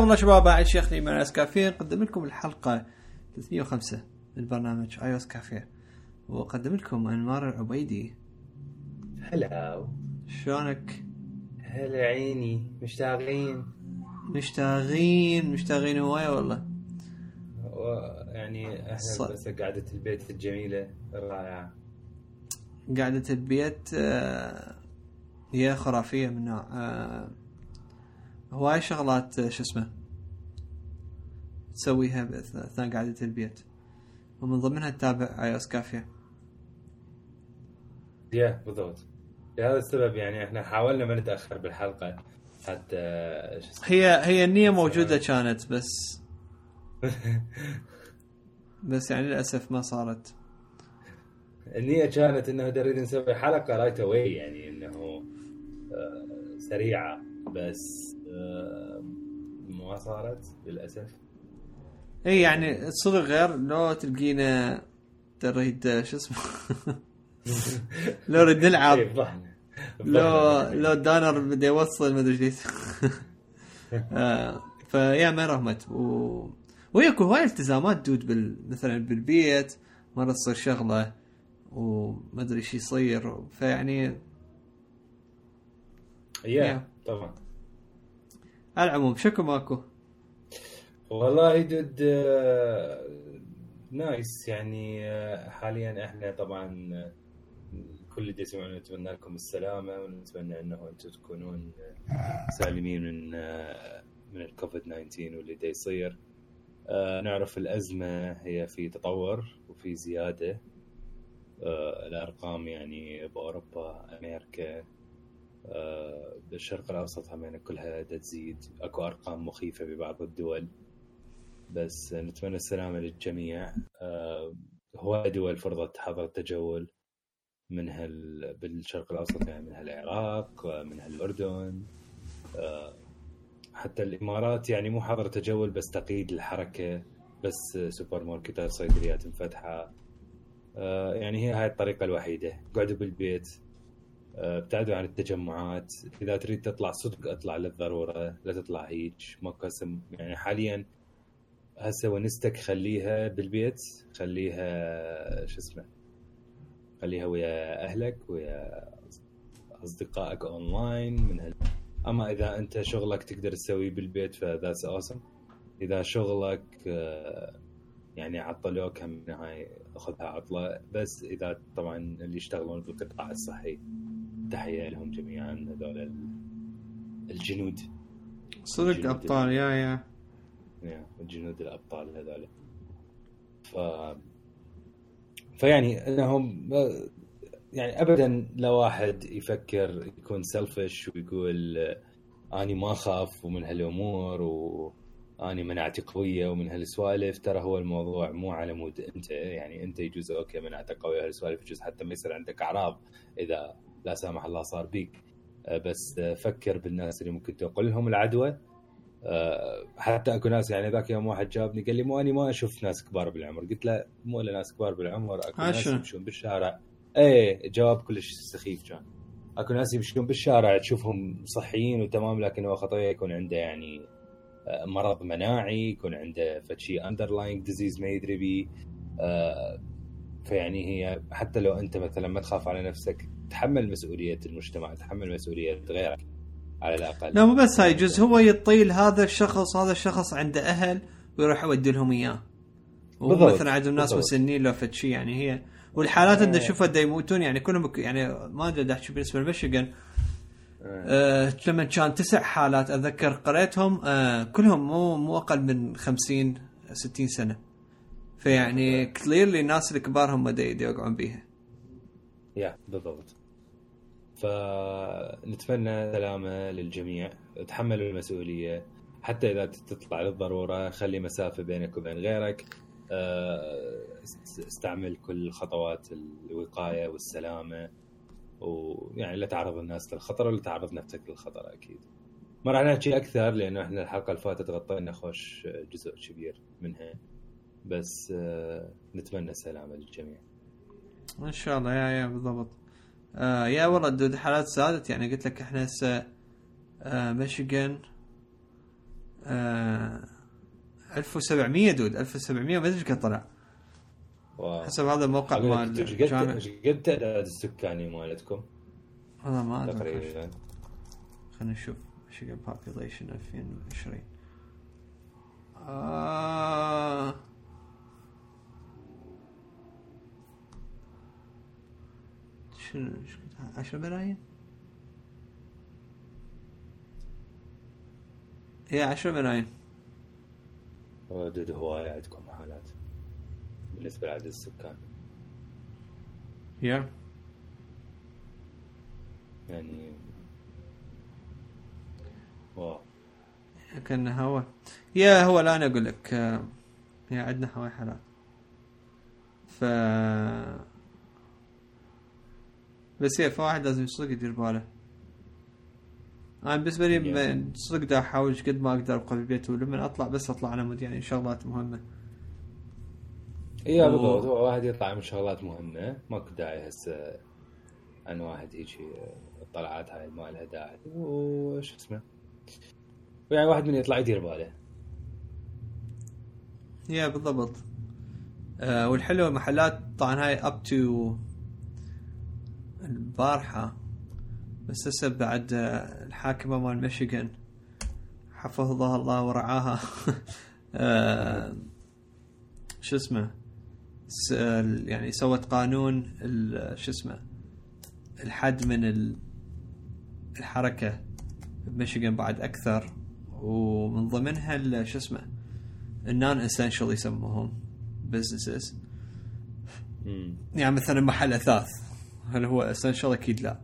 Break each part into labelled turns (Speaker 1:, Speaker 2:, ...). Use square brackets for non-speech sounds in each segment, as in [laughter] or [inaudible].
Speaker 1: حياكم الله شباب بعد شيخ من آي سي كافيه. نقدم لكم الحلقة 305 من برنامج آي سي كافيه. واقدم لكم أنمار العبيدي
Speaker 2: هلا.
Speaker 1: شلونك؟
Speaker 2: هلا عيني. مشتاقين؟
Speaker 1: مشتاقين مشتاقين هواية والله.
Speaker 2: و- يعني إحنا
Speaker 1: ص-
Speaker 2: بس قعدة البيت الجميلة الرائعة.
Speaker 1: قعدة البيت آه، هي خرافية من نوع آه، هواي شغلات آه، شو اسمه؟ تسويها اثناء قعدة البيت. ومن ضمنها تتابع اي اس كافية.
Speaker 2: yeah بالضبط. لهذا السبب يعني إحنا حاولنا ما نتأخر بالحلقة. حتى
Speaker 1: هي هي النية موجودة كانت بس [laughs] بس يعني للأسف ما صارت.
Speaker 2: النية كانت إنه نريد نسوي حلقة right away يعني إنه آه، سريعة بس آه، ما صارت للأسف.
Speaker 1: اي يعني تصير غير لو تلقينا تريد شو اسمه؟ [laughs] لو نريد نلعب.
Speaker 2: إيه،
Speaker 1: لو. لو دانر بده يوصل ما أدري إيش. [laughs] آه، ف yeah ما رحمت. و... وياكو هواي التزامات dude بال... مثلا بالبيت مرة تصير شغلة وما أدري إيش يصير. فيعني
Speaker 2: yeah طبعا.
Speaker 1: على العموم شكو ماكو.
Speaker 2: والله dude آه، nice يعني آه، حاليا إحنا طبعا آه، كل اللي يسمعون نتمنى لكم السلامة ونتمنى إنه أنتم تكونون سالمين من من الكوفيد 19 واللي دا يصير. نعرف الأزمة هي في تطور وفي زيادة. آه، الأرقام يعني بأوروبا أمريكا آه، بالشرق الأوسط هم كلها دا تزيد. أكو أرقام مخيفة ببعض الدول. بس نتمنى السلامة للجميع. آه، هواي دول فرضت حظر التجول منها ال- بالشرق الأوسط يعني منها العراق منها الأردن آه، حتى الإمارات يعني مو حظر تجول بس تقييد الحركة بس سوبر ماركتات صيدليات مفتحة. آه، يعني هي هاي الطريقة الوحيدة. قعدوا بالبيت ابتعدوا عن التجمعات. إذا تريد تطلع صدق اطلع للضرورة لا تطلع هيك ماكو هسه يعني حاليا هسه ونستك خليها بالبيت خليها شو اسمه خليها ويا أهلك ويا أصدقائك اونلاين من هال... أما إذا أنت شغلك تقدر تسويه بالبيت ف that's awesome إذا شغلك آه، يعني عطلوك هم هاي خذها عطلة. بس إذا طبعا اللي يشتغلون بالقطاع الصحي تحية لهم جميعا هذول ال- الجنود.
Speaker 1: صدق أبطال يا yeah.
Speaker 2: yeah الجنود الأبطال هذول. ف فيعني إنهم يعني ابدا لا واحد يفكر يكون selfish ويقول أني ما أخاف ومن هالأمور واني مناعتي قوية ومن هالسوالف. ترى هو الموضوع مو على مود أنت يعني أنت يجوز okay مناعتك قوية هالسوالف يجوز حتى ما يصير عندك أعراض إذا لا سامح الله صار بيك. بس فكر بالناس اللي ممكن تنقل لهم العدوى حتى أكو ناس يعني ذاك يوم واحد جابني قال لي مو أني ما أشوف ناس كبار بالعمر. قلت له مو إلا ناس كبار بالعمر أكو
Speaker 1: ها
Speaker 2: ناس؟ يمشون بالشارع. إيه جواب كلش سخيف كان أكو ناس يمشون بالشارع تشوفهم صحيين وتمام لكن هو خطيه يكون عنده يعني آه، مرض مناعي يكون عنده فشي underlying disease ما يدري بيه. آه، فيعني هي حتى لو أنت مثلا ما تخاف على نفسك تحمل مسؤولية المجتمع تحمل مسؤولية غيرك. على الأقل.
Speaker 1: لا مو بس هاي جزء هو يطيل هذا الشخص هذا الشخص عنده أهل ويروح يودي لهم إياه. وهو
Speaker 2: بالضبط،
Speaker 1: مثلا عندهم ناس. مسنين لو فد شي يعني هي والحالات اللي
Speaker 2: إيه.
Speaker 1: تشوفها دا يموتون يعني كلهم يعني ما أدري أحكي بالنسبة لميشيغان.
Speaker 2: آه.
Speaker 1: أه لما كان تسع حالات اتذكر قريتهم أه كلهم مو مو أقل من 50 60 سنة. فيعني كليرلي الناس الكبار هم دا يوقعون بيها.
Speaker 2: يا بالضبط. فنتمنى سلامة للجميع تحملوا المسؤولية. حتى إذا تطلع للضرورة خلي مسافة بينك وبين غيرك. آه، است- استعمل كل خطوات الوقاية والسلامة. ويعني لا تعرض الناس للخطر ولا تعرض نفسك للخطر أكيد. ما راح نحكي أكثر لأنه إحنا الحلقة اللي فاتت غطينا خوش جزء كبير منها. بس آه، نتمنى السلامة للجميع.
Speaker 1: إن شاء الله يا يا بالضبط. آه يا والله حالات زادت يعني قلت لك إحنا هسه آه ميشيغان آه 1700 دود 1700 ما أدري إيش قد طلع.
Speaker 2: واو.
Speaker 1: حسب هذا الموقع مال
Speaker 2: إيش قد قد التعداد السكاني مالتكم؟
Speaker 1: والله ما أدري.
Speaker 2: تقريبا.
Speaker 1: خلينا نشوف. ميشيغان population 2020 آه... شنو قد 10 ملايين؟ يا 10 ملايين
Speaker 2: ردود هواية عندكم حالات. بالنسبة لعدد السكان.
Speaker 1: يا.
Speaker 2: يعني wow.
Speaker 1: كأن هو yeah هو الآن أقول لك آه، yeah عندنا هواي حالات. ف بس هي فواحد لازم صدق يدير باله. أنا بالنسبة لي صدق دا أحاول قد ما أقدر أبقى بالبيت ولما أطلع بس أطلع على مود يعني شغلات مهمة.
Speaker 2: اي بالضبط هو واحد يطلع من شغلات مهمة. ماكو داعي هسه عن واحد هيجي الطلعات هاي ما لها داعي. وش اسمه؟ يعني واحد من يطلع يدير باله.
Speaker 1: yeah بالضبط. آه والحلو المحلات طبعا هاي up to البارحة بس هسه بعد آه، الحاكمة مال ميشيغان. حفظها الله ورعاها. [laughs] آه شو اسمه؟ ال- يعني سوت قانون شو اسمه؟ الحد من ال- الحركة بميشيغان بعد أكثر. ومن ضمنها شو اسمه؟ ال non essential يسموهم
Speaker 2: businesses
Speaker 1: يعني مثلا محل أثاث. هل هو essential أكيد لا.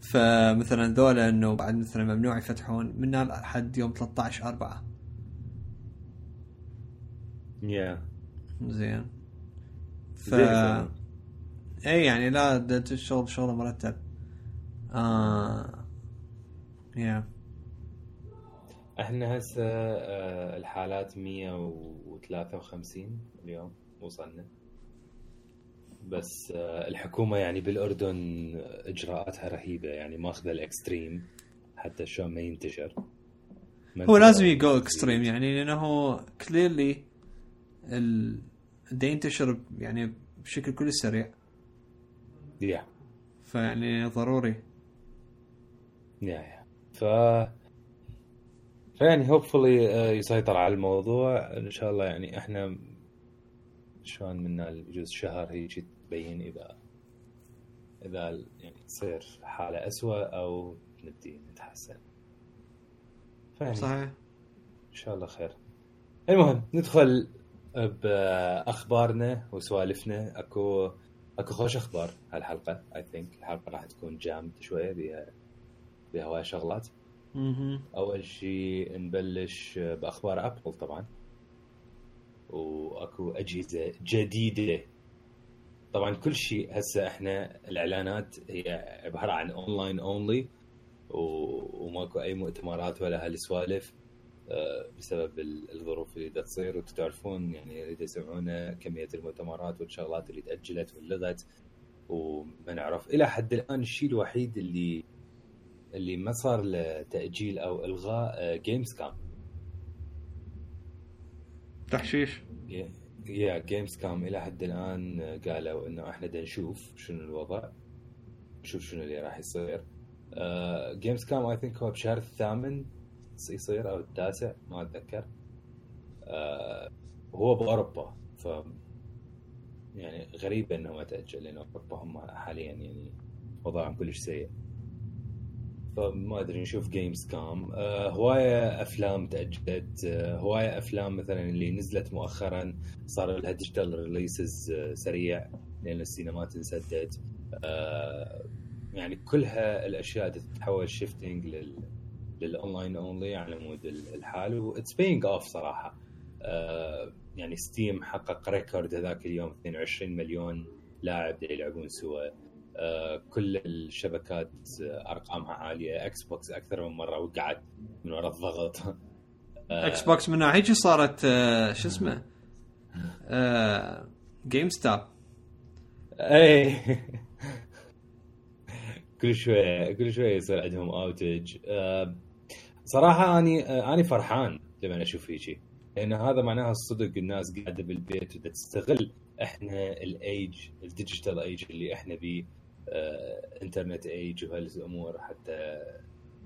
Speaker 1: فمثلا ذولا إنه بعد مثلا ممنوع يفتحون من لحد يوم 13 4
Speaker 2: يا
Speaker 1: زين. ف
Speaker 2: زين زين.
Speaker 1: اي يعني لا ده الشغل شغل مرتب. آه... يا
Speaker 2: إحنا هسه آه، الحالات 153 اليوم وصلنا. بس آه، الحكومة يعني بالأردن إجراءاتها رهيبة يعني ماخذة الإكستريم حتى شلون ما ينتشر.
Speaker 1: هو لازم. يجو extreme يعني لأنه clearly ال ينتشر يعني بشكل كلش سريع.
Speaker 2: yeah
Speaker 1: فيعني ضروري.
Speaker 2: yeah yeah ف فيعني hopefully يسيطر على الموضوع. إن شاء الله يعني إحنا شلون منا يجوز شهر هيجي تبين إذا إذا يعني تصير حالة أسوأ أو نبدي نتحسن. فيعني
Speaker 1: صحيح.
Speaker 2: إن شاء الله خير. المهم ندخل بأخبارنا وسوالفنا. أكو أكو خوش أخبار هالحلقة. اي ثينك الحلقة راح تكون جامد شوية بها بها هواي شغلات. أول شيء نبلش بأخبار أبل طبعا. وأكو أجهزة جديدة طبعا كل شيء هسه إحنا الإعلانات هي عبارة عن online only وماكو أي مؤتمرات ولا هالسوالف آه، بسبب ال- الظروف اللي دا تصير. وأنتم تعرفون يعني اللي دا يسمعونه كمية المؤتمرات والشغلات اللي تأجلت ولغت. وما نعرف إلى حد الآن الشيء الوحيد اللي اللي ما صار له تاجيل أو إلغاء Gamescom
Speaker 1: تحشيش.
Speaker 2: yeah Gamescom إلى حد الآن قالوا إنه إحنا بدنا نشوف شنو الوضع نشوف شنو اللي راح يصير. Gamescom I think هو بشهر الثامن يصير أو التاسع ما أتذكر. آه، هو بأوروبا ف يعني غريبه إنه ما تأجل لأن أوروبا هم حاليا يعني وضعهم كلش سيء. فما أدري نشوف Gamescom آه هواية أفلام تأجلت. آه هواية أفلام مثلا اللي نزلت مؤخرا صار لها digital releases آه سريع لأن السينمات انسدت. آه يعني كلها الأشياء تتحول shifting لل لل online only على مود ال- الحال. it's paying off صراحة. آه يعني Steam حقق record هذاك اليوم 22 مليون لاعب يلعبون سوا. كل الشبكات آه، أرقامها عالية. Xbox أكثر من مرة وقعت من وراء الضغط. آه،
Speaker 1: Xbox من ناحية صارت؟ آه، شو اسمه؟ آه، GameStop
Speaker 2: اي كل شوية كل شوية يصير عندهم outage صراحة أني أني فرحان لما أشوف هيجي لأن هذا معناها الصدق الناس قاعدة بالبيت وتستغل إحنا ال age ال digital age اللي إحنا بيه. آه، internet age وهالامور حتى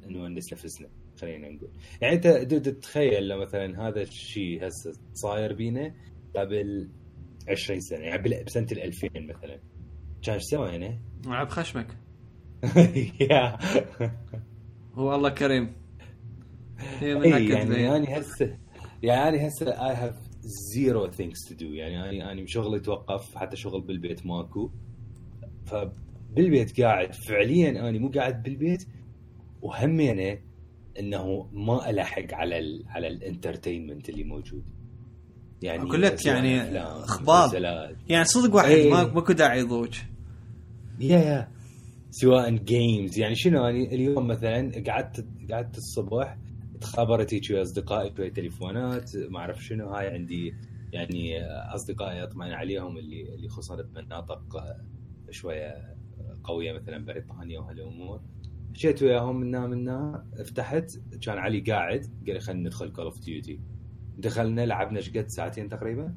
Speaker 2: نونس نفسنا خلينا نقول. يعني أنت تتخيل لو مثلا هذا الشيء هسه صاير بينا قبل 20 سنة يعني بسنة ال 2000 مثلا. كان إيش سوى هنا؟
Speaker 1: لعب [laughs] خشمك.
Speaker 2: yeah.
Speaker 1: هو الله كريم. [laughs] هي من
Speaker 2: إي،
Speaker 1: هكذا
Speaker 2: يعني أنا هسه يعني هسه I have zero things to do يعني أنا أنا شغلي توقف حتى شغل بالبيت ماكو. فبالبيت قاعد. فعليا أنا مو قاعد بالبيت وهمينه إنه ما الحق على ال على ال entertainment اللي موجود. يعني
Speaker 1: أقول لك يعني.
Speaker 2: مسلسلات.
Speaker 1: يعني صدق واحد
Speaker 2: إي.
Speaker 1: ما ماكو داعي يضوج.
Speaker 2: yeah yeah. سواء games يعني شنو؟ يعني اليوم مثلا قعدت قعدت الصبح تخابرت هيك ويا أصدقائي شوي تليفونات ما أعرف شنو. هاي عندي يعني أصدقائي أطمئن عليهم اللي اللي خصوصا بمناطق شوية قوية مثلا بريطانيا وهالامور حكيت وياهم منا منا فتحت كان علي قاعد قال لي خلينا ندخل Call of Duty دخلنا لعبنا إيش قد ساعتين تقريبا.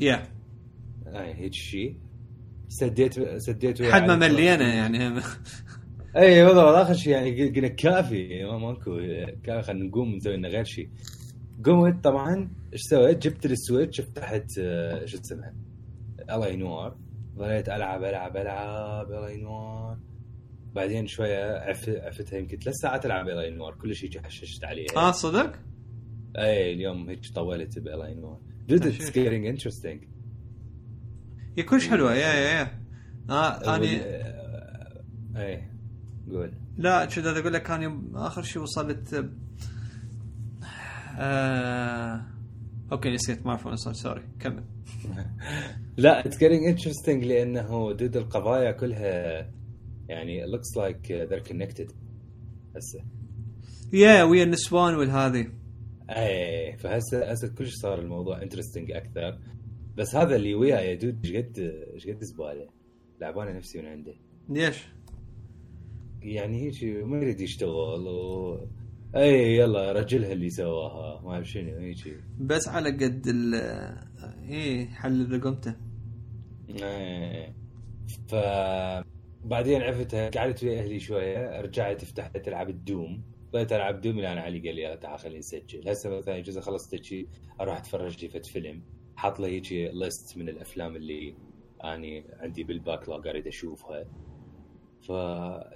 Speaker 1: yeah
Speaker 2: أي هيك شيء سديت سديت
Speaker 1: حد ما. ملينا يعني. [laughs]
Speaker 2: أي بالضبط آخر شيء يعني قلنا كافي ما ماكو كافي خلينا نقوم نسوي لنا غير شيء قمت طبعا إيش سويت؟ جبت ال Switch فتحت آه، شو اسمها؟ L.A. Noire ظليت ألعب ألعب ألعب L.A. Noire بعدين شوية عف- عفتها يمكن ثلاث ساعات ألعب L.A. Noire كل شيء حششت عليه.
Speaker 1: آه صدق؟
Speaker 2: اي اليوم هيك طولت ب L.A. Noire dude it's getting interesting
Speaker 1: هي كلش حلوة. yeah yeah yeah. آه اني
Speaker 2: اي قول.
Speaker 1: لا بدي أقول لك أني آخر شيء وصلت آه... okay نسيت ما اعرف وين sorry كمل. [laughs]
Speaker 2: لا it's getting interesting لأنه dude القضايا كلها يعني looks like they're connected. هسه.
Speaker 1: yeah ويا النسوان والهذه
Speaker 2: اي فهسه هسه كلش صار الموضوع interesting أكثر. بس هذا اللي وياه يا dude إيش قد إيش قد زبالة؟ لعبانة نفسي من عنده.
Speaker 1: ليش؟
Speaker 2: يعني هيك ما يريد يشتغل و... اي يلا رجلها اللي سواها. ما أعرف شنو هيك
Speaker 1: بس على قد ال إيه حل رقمته
Speaker 2: إيه. ف بعدين عرفتها قعدت ويا أهلي شوية رجعت فتحت تلعب الدوم. ضليت ألعب دوم لأن علي قال لي يلا تعال خلينا نسجل. هسه مثلا جزء خلصت شيء أروح أتفرج لي فيلم. حاط لي هيك list من الأفلام اللي أني عندي بال backlog أريد أشوفها. ف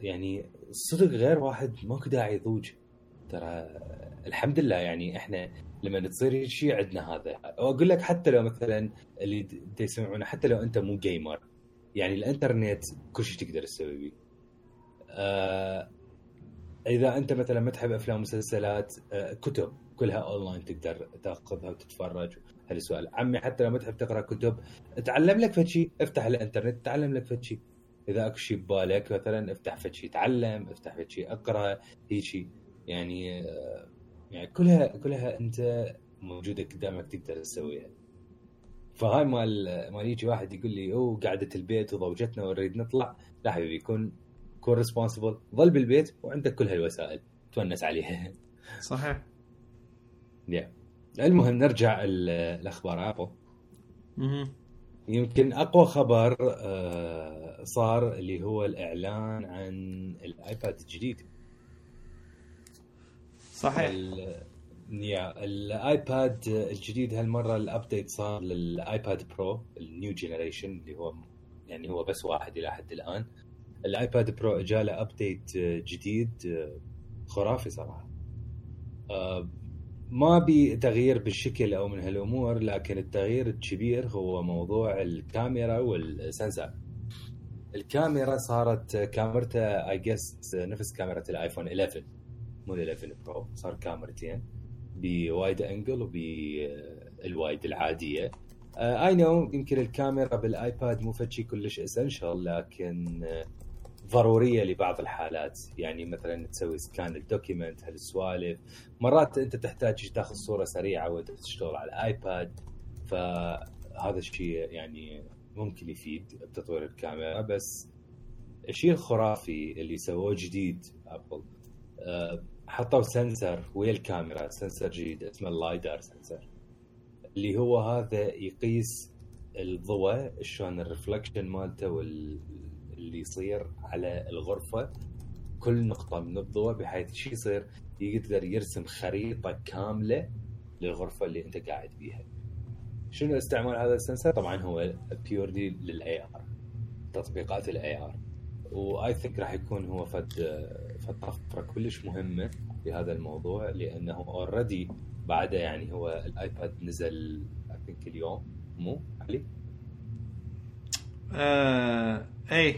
Speaker 2: يعني صدق غير واحد ماكو داعي يضوج. ترى الحمد لله يعني إحنا لما تصير شيء عندنا هذا. وأقول لك حتى لو مثلا اللي دا يسمعونا حتى لو أنت مو gamer يعني الإنترنت كل شيء تقدر تسوي بيه. آه إذا أنت مثلا ما تحب أفلام ومسلسلات آه كتب كلها اونلاين تقدر تأخذها وتتفرج. هالسؤال عمي حتى لو ما تحب تقرأ كتب تعلم لك فد شيء افتح الإنترنت تعلم لك فد شيء إذا أكو شيء ببالك مثلا افتح فد شيء تعلم افتح فد شيء اقرأ هيك يعني يعني كلها كلها أنت موجودة قدامك تقدر تسويها. فهاي مال مال يجي واحد يقول لي أوه قعده البيت وضوجتنا ونريد نطلع. لا حبيبي كون كون responsible ظل بالبيت وعندك كل هالوسائل. تونس عليها.
Speaker 1: صحيح. [laughs]
Speaker 2: yeah المهم نرجع ال- الأخبار
Speaker 1: مهم.
Speaker 2: يمكن أقوى خبر آه، صار اللي هو الإعلان عن الآيباد الجديد.
Speaker 1: صحيح.
Speaker 2: yeah الآيباد الجديد هالمرة ال update صار للآيباد برو ال new generation اللي هو يعني هو بس واحد إلى حد الآن. الآيباد برو إجاله update جديد خرافي صراحة. آه، ما بي تغيير بالشكل أو من هالأمور لكن التغيير الكبير هو موضوع الكاميرا وال sensor. الكاميرا صارت كاميرته I guess نفس كاميرا الايفون 11 مو ال 11 برو صار كاميرتين ب wide angle وبال wide العادية. I know يمكن الكاميرا بالآيباد مو فشي كلش essential لكن آه، ضرورية لبعض الحالات. يعني مثلا تسوي scan ال document هالسوالف. مرات أنت تحتاج تاخذ صورة سريعة وأنت تشتغل على الايباد فهذا الشيء يعني ممكن يفيد بتطوير الكاميرا. بس الشيء الخرافي اللي سووه جديد ابل آه، حطوا sensor ويا الكاميرا sensor جديد اسمه ال LiDAR sensor. اللي هو هذا يقيس الضوء شلون ال reflection مالته واللي يصير على الغرفة. كل نقطة من الضوء بحيث شو يصير يقدر يرسم خريطة كاملة للغرفة اللي أنت قاعد بيها. شنو استعمال هذا ال sensor؟ طبعا هو purely لل AR تطبيقات ال AR و I think راح يكون هو فد طفره كلش مهمه في هذا الموضوع لأنه already بعده يعني هو الآيباد نزل think اليوم. مو؟ علي؟
Speaker 1: آه اي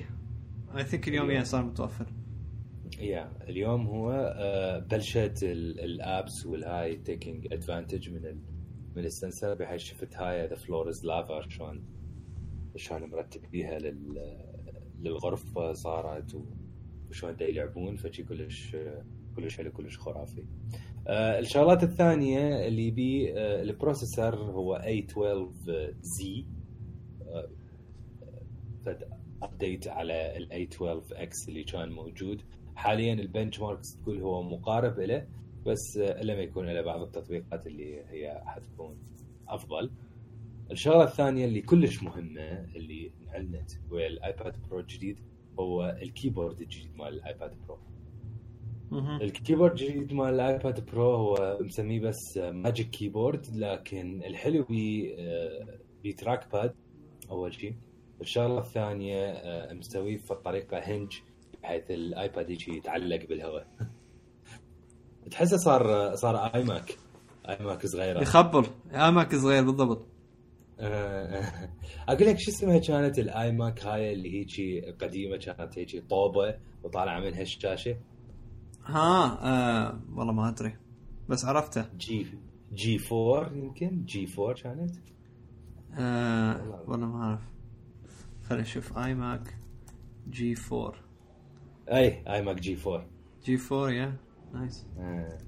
Speaker 1: I think اليوم yeah صار متوفر.
Speaker 2: yeah اليوم هو آه بلشت ال apps والهاي taking advantage من ال من ال sensor بحيث شفت هاي the floor is lava شلون شلون مرتب بيها لل للغرفة صارت وشلون يلعبون فشي كلش كلش حلو كلش خرافي. آه الشغلات الثانية اللي بي آه ال processor هو A12 Z. آه update على ال A12X اللي كان موجود. حاليا ال benchmarks تقول هو مقارب له بس إلا ما يكون له بعض التطبيقات اللي هي حتكون أفضل. الشغلة الثانية اللي كلش مهمة اللي انعلنت ويا الايباد برو الجديد هو ال keyboard الجديد مال الايباد برو ال keyboard الجديد مال الايباد برو هو مسميه بس Magic Keyboard لكن الحلو بي ب trackpad أول شيء الشغلة الثانية مسويه في طريقه hinge بحيث الايباد يجي يتعلق بالهواء. [laughs] تحسه صار صار iMac iMac صغيرة.
Speaker 1: يخبر iMac صغير بالضبط.
Speaker 2: أقول لك شو اسمها كانت ال iMac هاي اللي هيجي قديمة كانت هيجي طوبه وطالعة منها الشاشه
Speaker 1: ها آه والله ما أدري. بس عرفته.
Speaker 2: جي جي 4 يمكن؟ جي 4 كانت؟
Speaker 1: آه والله ما أعرف. خلينا نشوف اي ماك جي 4
Speaker 2: اي اي ماك جي 4
Speaker 1: جي 4 يا نايس
Speaker 2: آه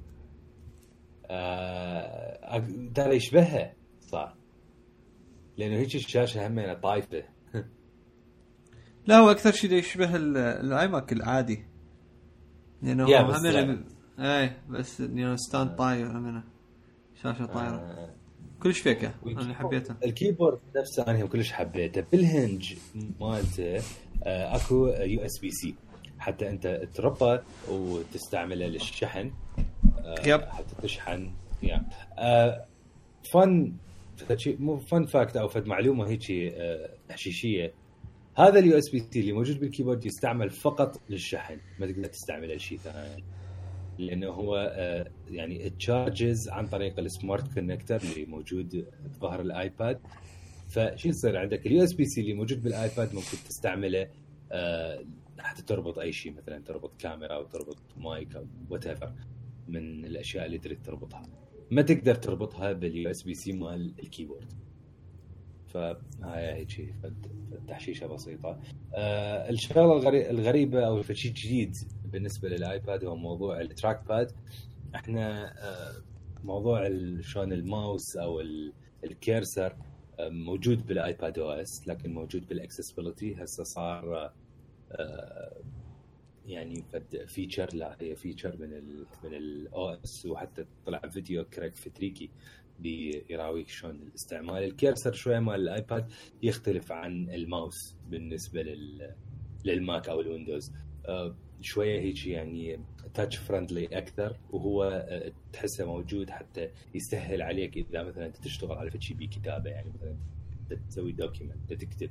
Speaker 2: ترى يشبهها صار لأنه هيك الشاشة همينه طايفة. [laughs]
Speaker 1: لا هو أكثر شيء يشبه ال iMac العادي. لأنه هو همينه اي بس يعني stand طاير همينه شاشة طايرة. آه. كلش فيكه أنا حبيته.
Speaker 2: ال keyboard نفسه أنا كلش حبيته. بال hinge مالته آه أكو USB-C. حتى أنت تربط وتستعمله للشحن
Speaker 1: آه yep.
Speaker 2: حتى تشحن. yeah. آه fun مو fun fact أو فد معلومة هيك آه حشيشية. هذا ال USB-C اللي موجود بال keyboard يستعمل فقط للشحن ما تقدر تستعمله لشيء ثاني. لأنه هو آه يعني charges عن طريق ال Smart Connector اللي موجود بظهر الآيباد. فشو يصير عندك؟ ال USB-C اللي موجود بالآيباد ممكن تستعمله آه حتى تربط أي شيء مثلا تربط كاميرا أو تربط مايك أو what من الأشياء اللي تريد تربطها. ما تقدر تربطها بال USB-C مال ال keyboard. فهاي هيك تحشيشه بسيطة. آه الشغلة الغريبة أو الشيء الجديد بالنسبة للآيباد هو موضوع ال trackpad إحنا آه موضوع شلون الماوس أو ال cursor آه موجود بال iPadOS لكن موجود بال accessibility هسه صار آه يعني feature لا هي feature من ال من ال OS وحتى طلع فيديو Craig Federighi يراويك شلون الاستعمال. ال cursor شوية مال الآيباد يختلف عن الماوس بالنسبة لل للماك أو الويندوز. أه شوية هيك يعني touch friendly أكثر وهو أه تحسه موجود حتى يسهل عليك إذا مثلا أنت تشتغل على شيء بكتابة يعني مثلا تسوي document تكتب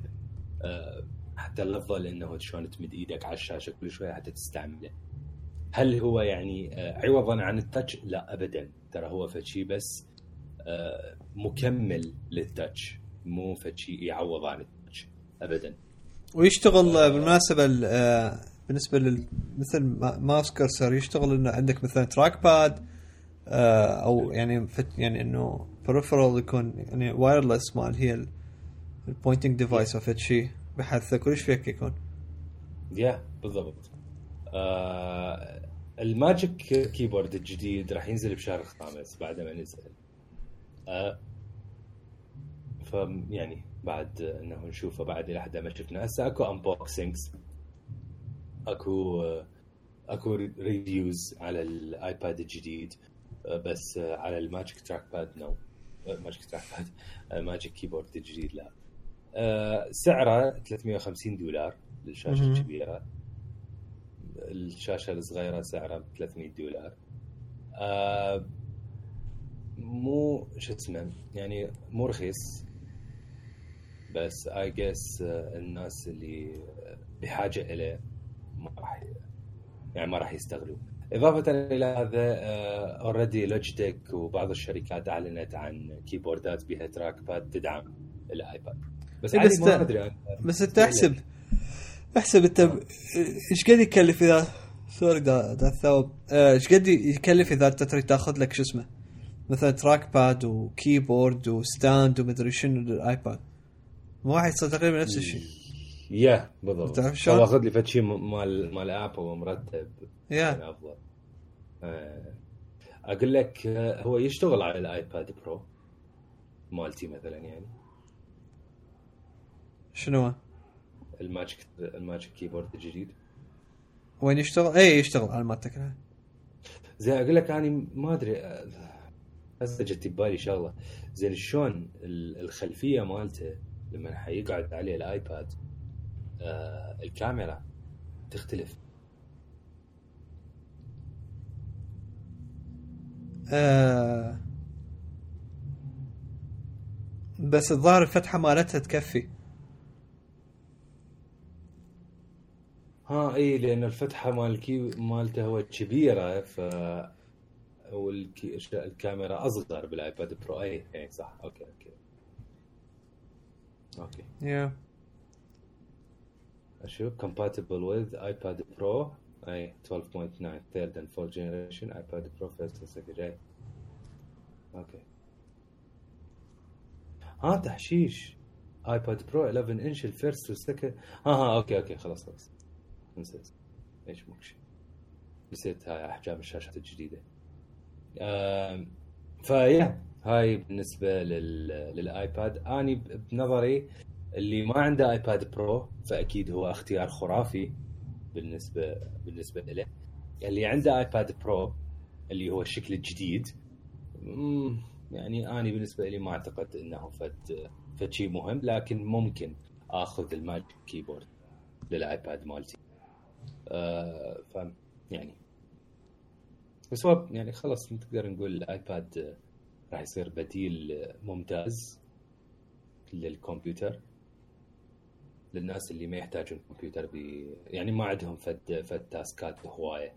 Speaker 2: أه حتى الافضل انه شلون تمد إيدك على الشاشة كل شوية حتى تستعمله. هل هو يعني عوضا عن ال touch؟ لا ابدا. ترى هو فشي بس مكمل لل touch مو فشي يعوض عن ال touch. ابدا.
Speaker 1: ويشتغل بالمناسبة بالنسبة لل مثل mouse cursor يشتغل إنه عندك مثلا trackpad أو يعني يعني إنه peripheral يكون يعني wireless مال هي ال pointing device أو شيء بحيث كلش فيك يكون
Speaker 2: yeah بالضبط. آه ال Magic Keyboard الجديد راح ينزل بشهر الخامس بعد ما نزل. آه ف يعني بعد إنه نشوفه بعد إلى حد ما شفنا هسه أكو unboxings أكو أكو reviews على الآيباد الجديد. آه، بس آه، على ال Magic Trackpad no Magic Trackpad ال Magic Keyboard الجديد لا. آه، سعره 350 دولار للشاشه. الكبيره. الشاشه الصغيره سعرها 300 دولار. آه، مو شو اسمه يعني مو رخيص. بس I guess الناس اللي بحاجه إليه ما راح يعني ما راح يستغلوا إضافة إلى هذا already لوجيتك وبعض الشركات أعلنت عن كيبوردات بها trackpad تدعم الايباد بس
Speaker 1: إيه بس
Speaker 2: ما أدري.
Speaker 1: بس أنت أحسب. أحسب أنت إيش قد يكلف اذا sorry دا, دا الثوب آه، إيش قد يكلف إذا أنت تريد تأخذ لك شو اسمه؟ مثلا trackpad و keyboard و stand ومدري شنو للايباد مو راح يصير تقريبا نفس الشيء.
Speaker 2: yeah بالضبط.
Speaker 1: تعرف شلون؟
Speaker 2: أخذ لي فد شيء مال مال ابل مرتب.
Speaker 1: yeah.
Speaker 2: يعني أفضل. آه، أقول لك آه، هو يشتغل على الآيباد برو مالتي مثلا يعني.
Speaker 1: شنو؟ ال
Speaker 2: Magic ال Magic Keyboard الجديد.
Speaker 1: وين يشتغل؟ اي يشتغل على ما تكره
Speaker 2: زين أقول لك أنا ما أدري هسه جت ببالي شغله زين شلون ال- الخلفية مالته لما حيقعد عليه الآيباد آه الكاميرا تختلف.
Speaker 1: آه بس الظاهر الفتحة مالتها تكفي.
Speaker 2: ها إي لأن الفتحة مال الكي مالته هو كبيرة ف والكي... الكاميرا أصغر بالآيباد برو إي إي صح okay okay. okay.
Speaker 1: yeah
Speaker 2: أشوف compatible with iPad Pro إي 12.9 third and fourth generation iPad Pro first and second اي okay. ها تحشيش. iPad Pro 11 inch ال first وال second ها ها okay okay خلاص خلاص. نسيت. إيش مكشي نسيت هاي أحجام الشاشات الجديدة. ف yeah هاي بالنسبة لل... للآيباد. أني بنظري اللي ما عنده آيباد برو فأكيد هو اختيار خرافي بالنسبة بالنسبة له. اللي عنده آيباد برو اللي هو الشكل الجديد يعني أني بالنسبة لي ما أعتقد إنه فد فد شيء مهم لكن ممكن آخذ ال Magic Keyboard للآيباد مالتي. ف يعني. بس هو يعني خلاص نقدر نقول الايباد آه، راح يصير بديل آه، ممتاز للكمبيوتر. للناس اللي ما يحتاجون كمبيوتر بي يعني ما عندهم فد فد task ات هواية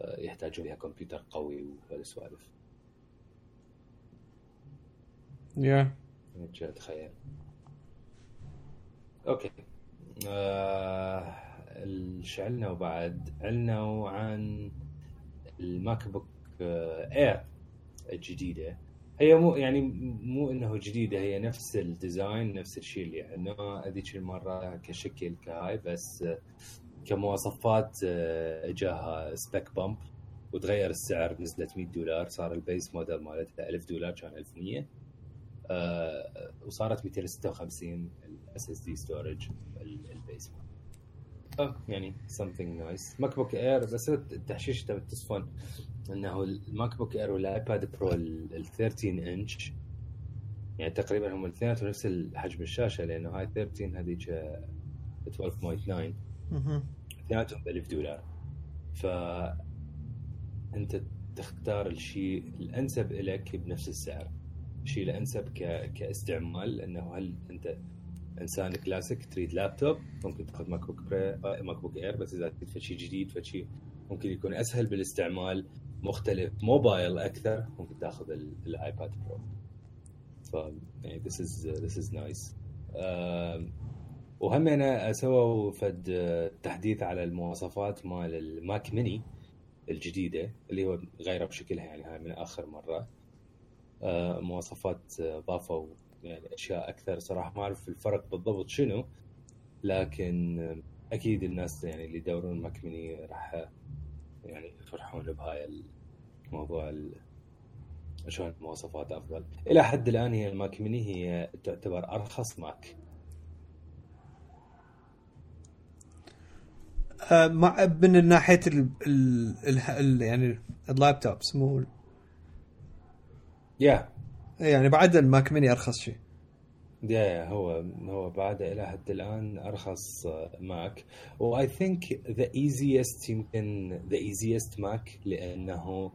Speaker 2: آه، يحتاجون فيها كمبيوتر قوي وهالسوالف.
Speaker 1: yeah
Speaker 2: هيك اتخيل okay. آه إيش عندنا وبعد؟ عندنا عن الماك بوك آه اير الجديدة. هي مو يعني مو إنه جديدة هي نفس ال design نفس الشيء اللي عندنا. هذيك المرة كشكل كهاي بس آه، كمواصفات آه، اجاها spec bump وتغير السعر نزلت 100 دولار. صار ال base model مالتها 1000 دولار كان 1100 آه، وصارت 256 ال SSD storage ال base آه، يعني something nice. ماك بوك اير بس التحشيش تبع تصفن إنه الماك بوك اير والايباد برو ال 13 انش يعني تقريبا هم الاثنين نفس حجم الشاشة لأنه هاي 13 هذيك آه، 12.9
Speaker 1: مهم.
Speaker 2: اثنيناتهم ب 1000 دولار ف أنت تختار الشيء الأنسب لك بنفس السعر. الشيء الأنسب ك... كاستعمال إنه هل أنت انسان كلاسيك تريد لابتوب ممكن تاخذ ماك بوك بري ماك بوك اير بس إذا تريد فشي جديد فشي ممكن يكون أسهل بالاستعمال مختلف موبايل أكثر ممكن تاخذ ال- الآيباد برو. ف يعني is this is nice. آم، وهم أنا سووا فد آه، تحديث على المواصفات مال الماك ميني الجديدة اللي هو غيره بشكلها يعني هاي من آخر مرة. آه، مواصفات آه، ضافوا يعني أشياء أكثر صراحة ما أعرف الفرق بالضبط شنو لكن أكيد الناس يعني اللي يدورون Mac mini راح يعني يفرحون بهاي الموضوع ال- شلون المواصفات أفضل. إلى حد الآن هي ال Mac mini هي تعتبر أرخص ماك.
Speaker 1: آه، مع من ناحية ال ال ال يعني ال laptops مو
Speaker 2: yeah
Speaker 1: يعني بعد ال Mac mini أرخص شيء.
Speaker 2: yeah هو هو بعد إلى حد الآن أرخص Mac. و I think the easiest يمكن the easiest Mac لأنه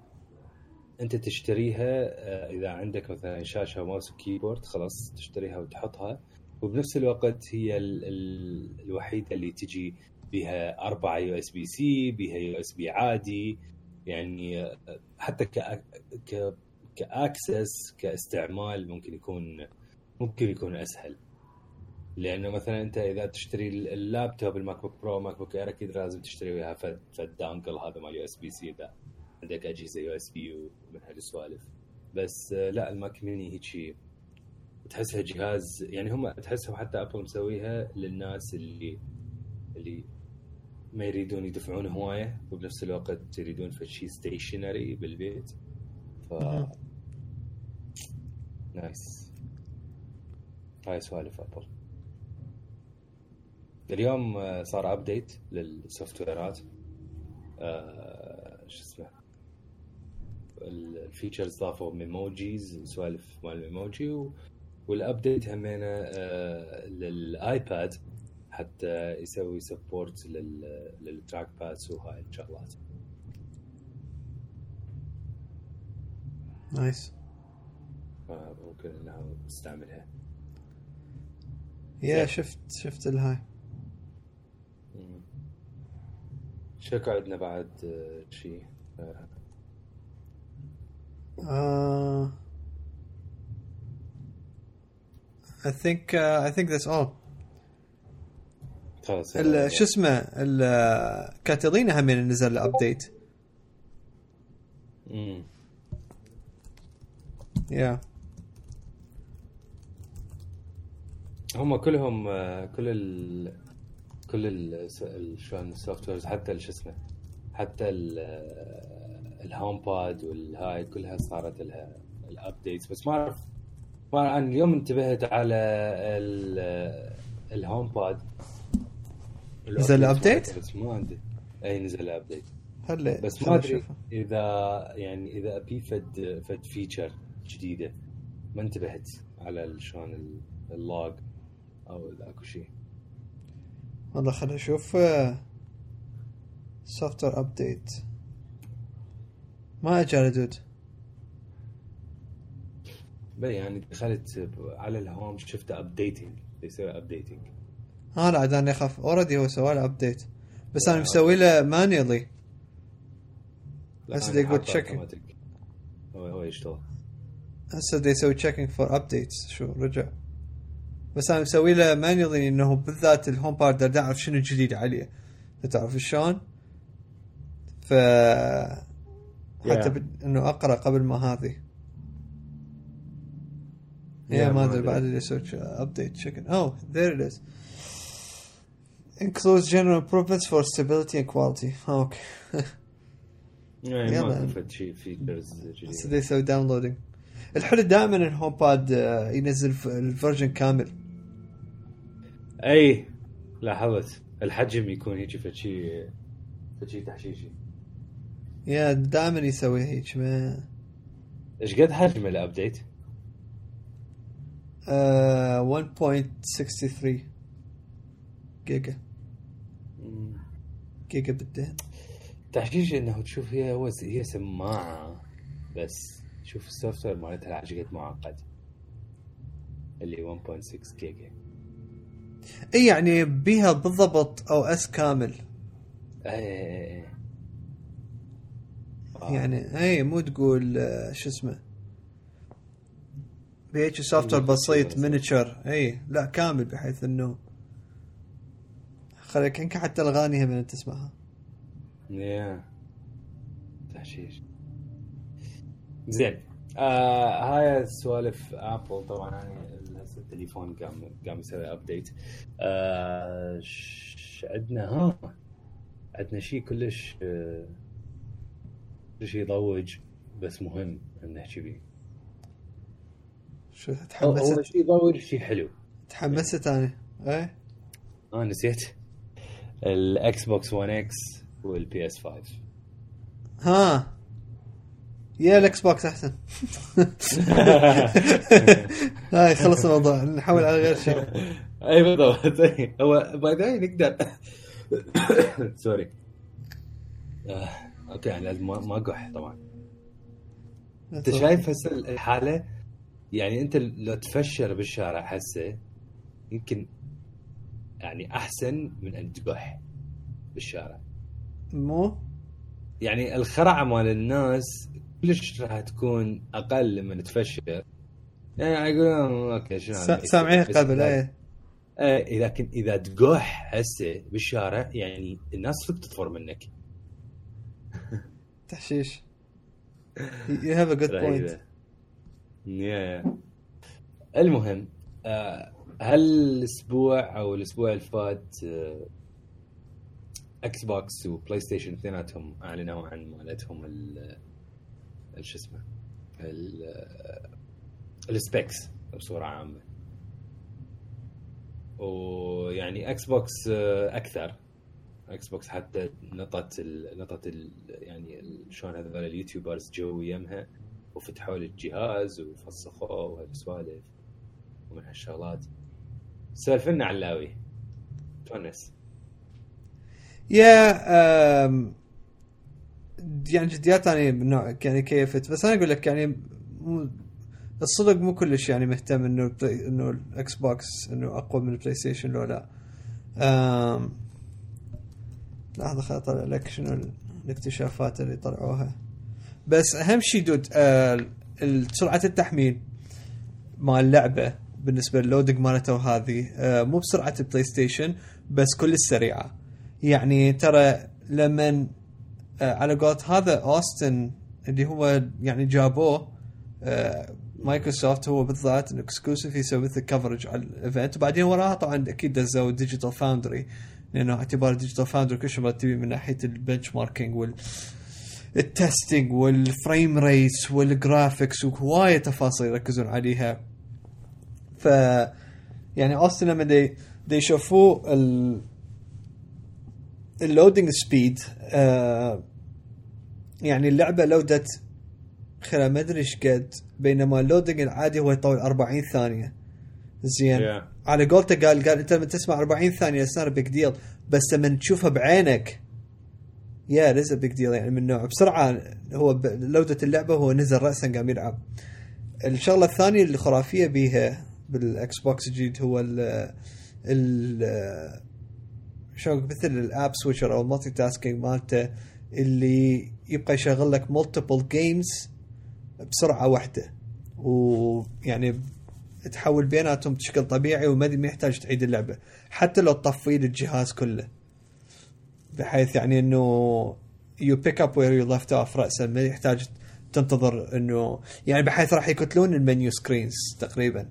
Speaker 2: أنت تشتريها آه، إذا عندك مثلا شاشة وماوس و keyboard خلاص تشتريها وتحطها. وبنفس الوقت هي ال ال الوحيدة اللي تجي بها أربعة يو إس بي سي بها يو إس بي عادي. يعني آه، حتى ك ك access كاستعمال ممكن يكون ممكن يكون أسهل. لأنه مثلا أنت إذا تشتري اللابتوب ال MacBook Pro MacBook Air أكيد لازم تشتري وياها فد dongle هذا مال USB-C إذا عندك أجهزة USB ومن هالسوالف بس آه، لا ال Mac mini هيك تحسها جهاز يعني هم تحسهم حتى Apple مسويها للناس اللي اللي ما يريدون يدفعون هواية وبنفس الوقت يريدون شيء stationary بالبيت. ف nice. هاي سوالف Apple. اليوم آه، صار update لل software ات آه، شو اسمه؟ ال features ضافوا Memojis وسوالف مال ال Memoji وال update همينه آه، لل iPad حتى يسوي support لل trackpads وهاي الشغلات
Speaker 1: nice.
Speaker 2: ممكن انه نستعملها
Speaker 1: yeah شفت شفت الهاي.
Speaker 2: شكو عندنا بعد آه، شيء
Speaker 1: Uh, I think uh, I think that's all.
Speaker 2: خلاص
Speaker 1: ال- شو اسمه ال- كاتالينا همين نزل ابديت
Speaker 2: مم.
Speaker 1: يا
Speaker 2: هم كلهم آه، كل ال كل ال شلون ال softwares حتى شو اسمه حتى ال- آه، ال HomePod والهاي كلها صارت لها ال updates بس ما أعرف ما أنا اليوم انتبهت على ال- آه، ال HomePod
Speaker 1: نزل ال update؟
Speaker 2: بس ما عندي. إي نزل ال update
Speaker 1: هلا
Speaker 2: بس ما
Speaker 1: أدري.
Speaker 2: إذا يعني إذا في فد فد feature جديدة. ما انتبهت على شلون ال- اللوج أو اكو شيء
Speaker 1: والله خلنا نشوف software update ما اجى على dude.
Speaker 2: بل يعني دخلت على ال Home شفت updating يسوي updating
Speaker 1: ها لا عاد أنا أخاف. already هو سوى له update بس أنا
Speaker 2: آه،
Speaker 1: مسوي له manually هسه يقول check.
Speaker 2: هو هو يشتغل.
Speaker 1: هسه يسوي checking for updates شو رجع. بس أنا مسوي له manually إنه بالذات ال HomePod دا اعرف شنو الجديد عليه. تعرف شلون؟ ف حتى
Speaker 2: Yeah.
Speaker 1: بد... إنه أقرأ قبل ما هذه.
Speaker 2: yeah
Speaker 1: ما
Speaker 2: أدري.
Speaker 1: بعد اللي يسوي update checking oh there it is includes general improvements for stability and quality.
Speaker 2: okay
Speaker 1: يلا.
Speaker 2: شيء
Speaker 1: features
Speaker 2: جديد
Speaker 1: يسوي downloading الحلو دائما ال HomePod آه، ينزل ال version كامل.
Speaker 2: أي لاحظت الحجم يكون هيك فد شيء تحشيشي.
Speaker 1: yeah دائما يسوي هيك ما
Speaker 2: إيش قد حجم ال update؟
Speaker 1: آه 1.63 جيجا. جيجا بالدين
Speaker 2: تحشيش إنه تشوف هي هو هي سماعة. بس شوف ال software مالتها قد معقد. اللي 1.6 جيجا.
Speaker 1: إي يعني بيها بالضبط OS كامل.
Speaker 2: اي اي اي آه.
Speaker 1: يعني إي مو تقول آه، شو اسمه. بهيك software
Speaker 2: miniature
Speaker 1: بسيط
Speaker 2: بس.
Speaker 1: miniature إي لا كامل بحيث إنه خليك يمكن حتى الاغاني هم من تسمعها.
Speaker 2: yeah. تحشيش. زين. آه هاي سوالف Apple طبعا هسه التليفون قام قام يسوي update آه عندنا ها؟ عندنا شيء كلش آه كلش يضوج بس مهم إن نحكي بيه.
Speaker 1: شو تحمست؟
Speaker 2: شيء يضوج شيء حلو.
Speaker 1: تحمست أنا؟ إيه؟
Speaker 2: آه نسيت. ال Xbox 1 X وال PS 5
Speaker 1: ها؟ yeah ال Xbox أحسن. [laughs] هاي خلص الموضوع. نحول على غير شيء.
Speaker 2: أي بالضبط. هو باي ذا نقدر. sorry آه، okay يعني لازم ما ما اقح طبعا. أنت شايف هسه الحالة؟ يعني أنت لو تفشر بالشارع هسه يمكن يعني أحسن من أن تقح بالشارع.
Speaker 1: مو؟
Speaker 2: يعني الخرعة مال الناس كلش راح تكون أقل لما تفشر يعني يقولون أوكي شنو
Speaker 1: سامعين قبل
Speaker 2: إذا-
Speaker 1: إيه.
Speaker 2: إيه لكن إذا تقح هسه بالشارع يعني الناس صدق تطفر منك. [laughs]
Speaker 1: تحشيش. You have a good point.
Speaker 2: رهيبة. yeah المهم آه، هل الأسبوع أو الأسبوع اللي فات آه، Xbox و PlayStation اثنيناتهم أعلنوا عن مالتهم ال شو اسمه ال- ال specs بصورة عامة. ويعني Xbox أكثر. Xbox حتى نطت ال... نطت ال... يعني. شلون هذول ال YouTubers جو يمها وفتحوا لي الجهاز وفسخوه وهالسوالف ومن هالشغلات. سولف لنا علاوي تونس.
Speaker 1: yeah يعني جديات أنا من نوع يعني كيفت. بس أنا أقول لك يعني الصدق مو كلش يعني مهتم إنه إنه ال Xbox إنه أقوى من ال PlayStation لو لا. لحظة خل أطلع لك شنو الاكتشافات اللي طلعوها. بس أهم شيء dude آه، سرعة التحميل مال اللعبة بالنسبة لل loading مالته وهذه آه، مو بسرعة ال PlayStation بس كل السريعة. يعني ترى لمن آه، على قولت هذا Austin اللي هو يعني جابوه آه، مايكروسوفت هو بالذات إنه exclusive يسوي مثل coverage على ال event وبعدين وراها طبعا أكيد دزوا Digital Foundry لأنه اعتبار Digital Foundry كل شيء تبي من ناحية ال benchmarking وال ال testing وال frame rates وال graphics وهواية تفاصيل يركزون عليها. ف يعني Austin لما دي, دي يشوفوا ال ال loading speed آه يعني اللعبة load ت خلال ما أدري إيش قد بينما ال loading العادي هو يطول 40 ثانية. زين.
Speaker 2: Yeah.
Speaker 1: على قولته قال قال أنت لما تسمع 40 ثانية صار big deal بس لما تشوفها بعينك yeah it's big deal يعني من نوع. بسرعة هو ب- load ت اللعبة هو نزل راسا قام يلعب. الشغلة الثانية الخرافيه بيها بال Xbox الجديد هو ال ال شلون مثل ال app switcher أو ال multitasking مالته اللي يبقى يشغل لك multiple games بسرعة واحدة. ويعني تحول بيناتهم بشكل طبيعي وما ما يحتاج تعيد اللعبة. حتى لو تطفي الجهاز كله. بحيث يعني إنه you pick up where you left off راسا ما يحتاج تنتظر إنه يعني بحيث راح يكتلون ال menu screens تقريبا.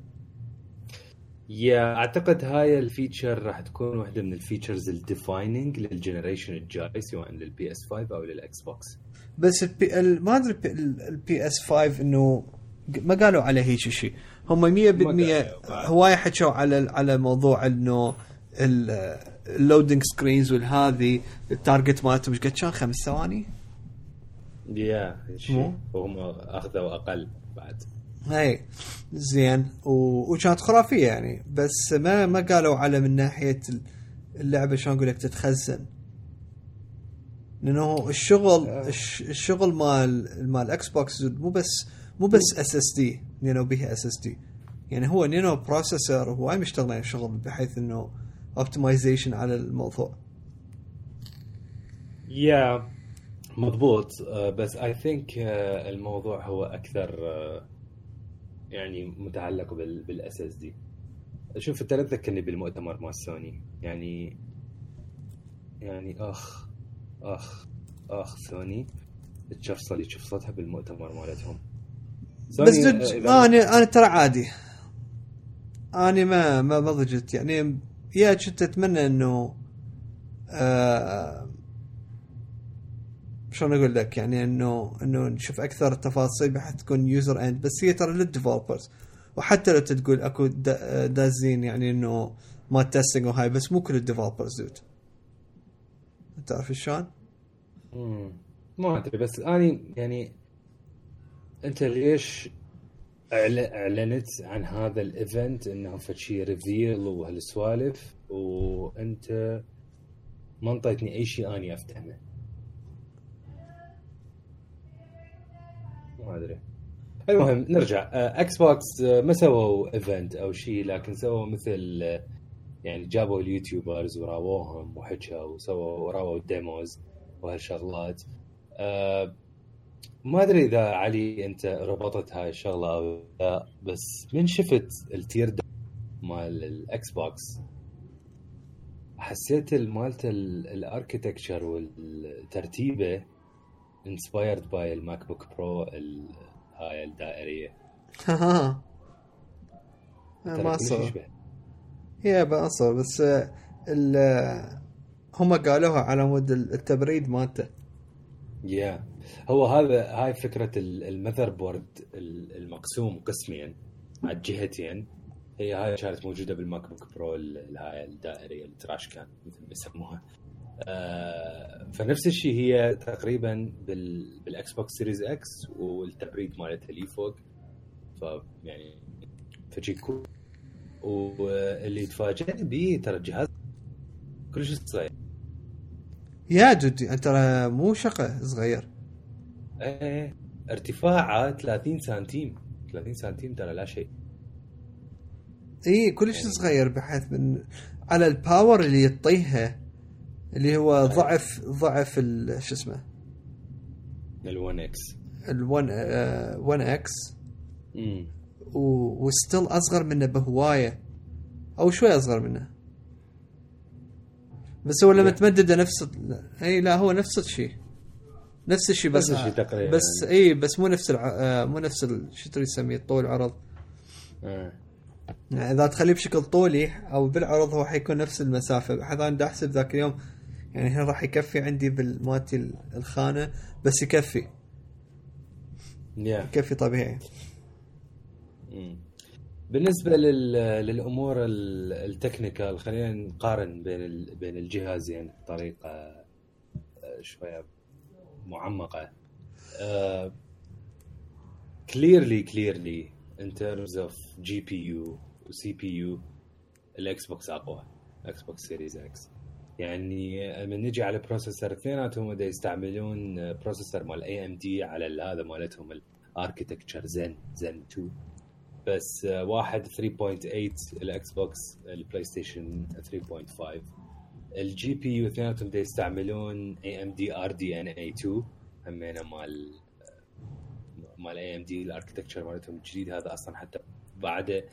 Speaker 2: yeah أعتقد هاي ال feature راح تكون واحدة من ال features ال defining لل generation الجاي سواء لل PS 5 أو لل Xbox
Speaker 1: بس البي ال- ما أدري ال PS 5 إنه ما قالوا عليه هيك شيء هم 100%
Speaker 2: قالوا بعد.
Speaker 1: هواية حكوا على على موضوع إنه ال loading screens والهذه ال target مالتهم إيش قد كان خمس ثواني؟
Speaker 2: yeah
Speaker 1: مو؟
Speaker 2: شيء وهم أخذوا أقل بعد
Speaker 1: هاي زين. و... وكانت خرافية يعني. بس ما ما قالوا على من ناحية اللعبة شلون أقول لك تتخزن. لأنه الشغل الش- الشغل مال مال Xbox مو بس مو بس اس اس دي نينو بيها اس اس دي يعني هو نينو processor وهواي مشتغلين الشغل بحيث إنه optimization على الموضوع.
Speaker 2: يا مضبوط. آه، بس I think الموضوع هو أكثر آه، يعني متعلق بال SSD. شوف انت لا تذكرني بالمؤتمر مال سوني يعني يعني أخ أخ أخ سوني تشفصل يشفصلها بالمؤتمر مالتهم.
Speaker 1: بس جد
Speaker 2: آه،
Speaker 1: أنا أنا ترى عادي. أنا ما ما ما ضجت. يعني yeah كنت أتمنى إنه آه شلون أقول لك؟ يعني إنه إنه نشوف أكثر التفاصيل بحيث تكون user end بس هي ترى لل developers وحتى لو تقول أكو دا- دازين يعني إنه ما testing وهاي بس مو كل ال developers dude تعرف شلون؟
Speaker 2: ما أدري بس اني يعني أنت ليش أعلنت عن هذا ال event إنه فشي reveal وهالسوالف؟ وأنت ما أنطيتني أي شيء اني أفتهمه. ما أدري. المهم نرجع. آه، Xbox آه، ما سووا event أو شيء لكن سووا مثل آه، يعني جابوا ال YouTubers وراووهم وحكوا وسووا راووا demos وهالشغلات. آه، ما أدري إذا علي أنت ربطت هاي الشغلة أو لا بس من شفت ال tear مال ال Xbox حسيت ال- مالت ال architecture والترتيبة inspired by ال MacBook Pro هاي الدائريه
Speaker 1: ها ما
Speaker 2: يشبه.
Speaker 1: هي بأصل بس آه، ال آه، هم قالوها على مود التبريد مالته.
Speaker 2: yeah هو هذا هاي فكرة ال- ال motherboard ال- المقسوم قسمين على الجهتين هي هاي كانت موجودة بال MacBook Pro هاي الدائريه ال trash can مثل ما يسموها. فنفس الشيء هي تقريبا بال بال Xbox Series X والتبريد مالتها اللي فوق. فيعني فشي cool واللي تفاجئني به ترى الجهاز كلش صغير.
Speaker 1: yeah جدي أنت ترى مو شقة صغير.
Speaker 2: إيه ارتفاعه 30 سنتيم. 30 سنتيم ترى لا شيء.
Speaker 1: اي كلش
Speaker 2: يعني-
Speaker 1: صغير بحيث من على الباور اللي يعطيها اللي هو ضعف ضعف ال- شو اسمه؟
Speaker 2: ال one
Speaker 1: إكس ال one
Speaker 2: one
Speaker 1: إكس و still أصغر منه بهواية. أو شوي أصغر منه. بس هو لما. تمدده نفس إي لا هو نفس الشيء. نفس الشيء بس
Speaker 2: نفس الشيء تقريباً.
Speaker 1: بس إي بس مو نفس الع... آه، مو نفس ال... شو تريد تسميه الطول عرض.
Speaker 2: آه.
Speaker 1: يعني إذا تخليه بشكل طولي أو بالعرض هو حيكون نفس المسافة. بحيث أنا أحسب ذاك اليوم يعني هنا راح يكفي عندي بالمالتي الخانة بس يكفي.
Speaker 2: يا
Speaker 1: يكفي طبيعي.
Speaker 2: مم. بالنسبة لل... للأمور ال- ال technical خلينا نقارن بين ال... بين الجهازين بطريقة آه، شوية معمقة. clearly clearly in terms of GPU و CPU الاكس بوكس أقوى إكس بوكس سيريز إكس يعني من نجي على processor اثنيناتهم يستعملون processor مال AMD على هذا مالتهم ال architecture Zen Zen 2 بس آه، واحد 3.8 الاكس بوكس البلاي ستيشن 3.5 الجي بي يو اثنيناتهم يستعملون اي ام دي ار دي ان اي 2 همينه مال مال AMD ال architecture مالتهم الجديد هذا أصلا حتى بعده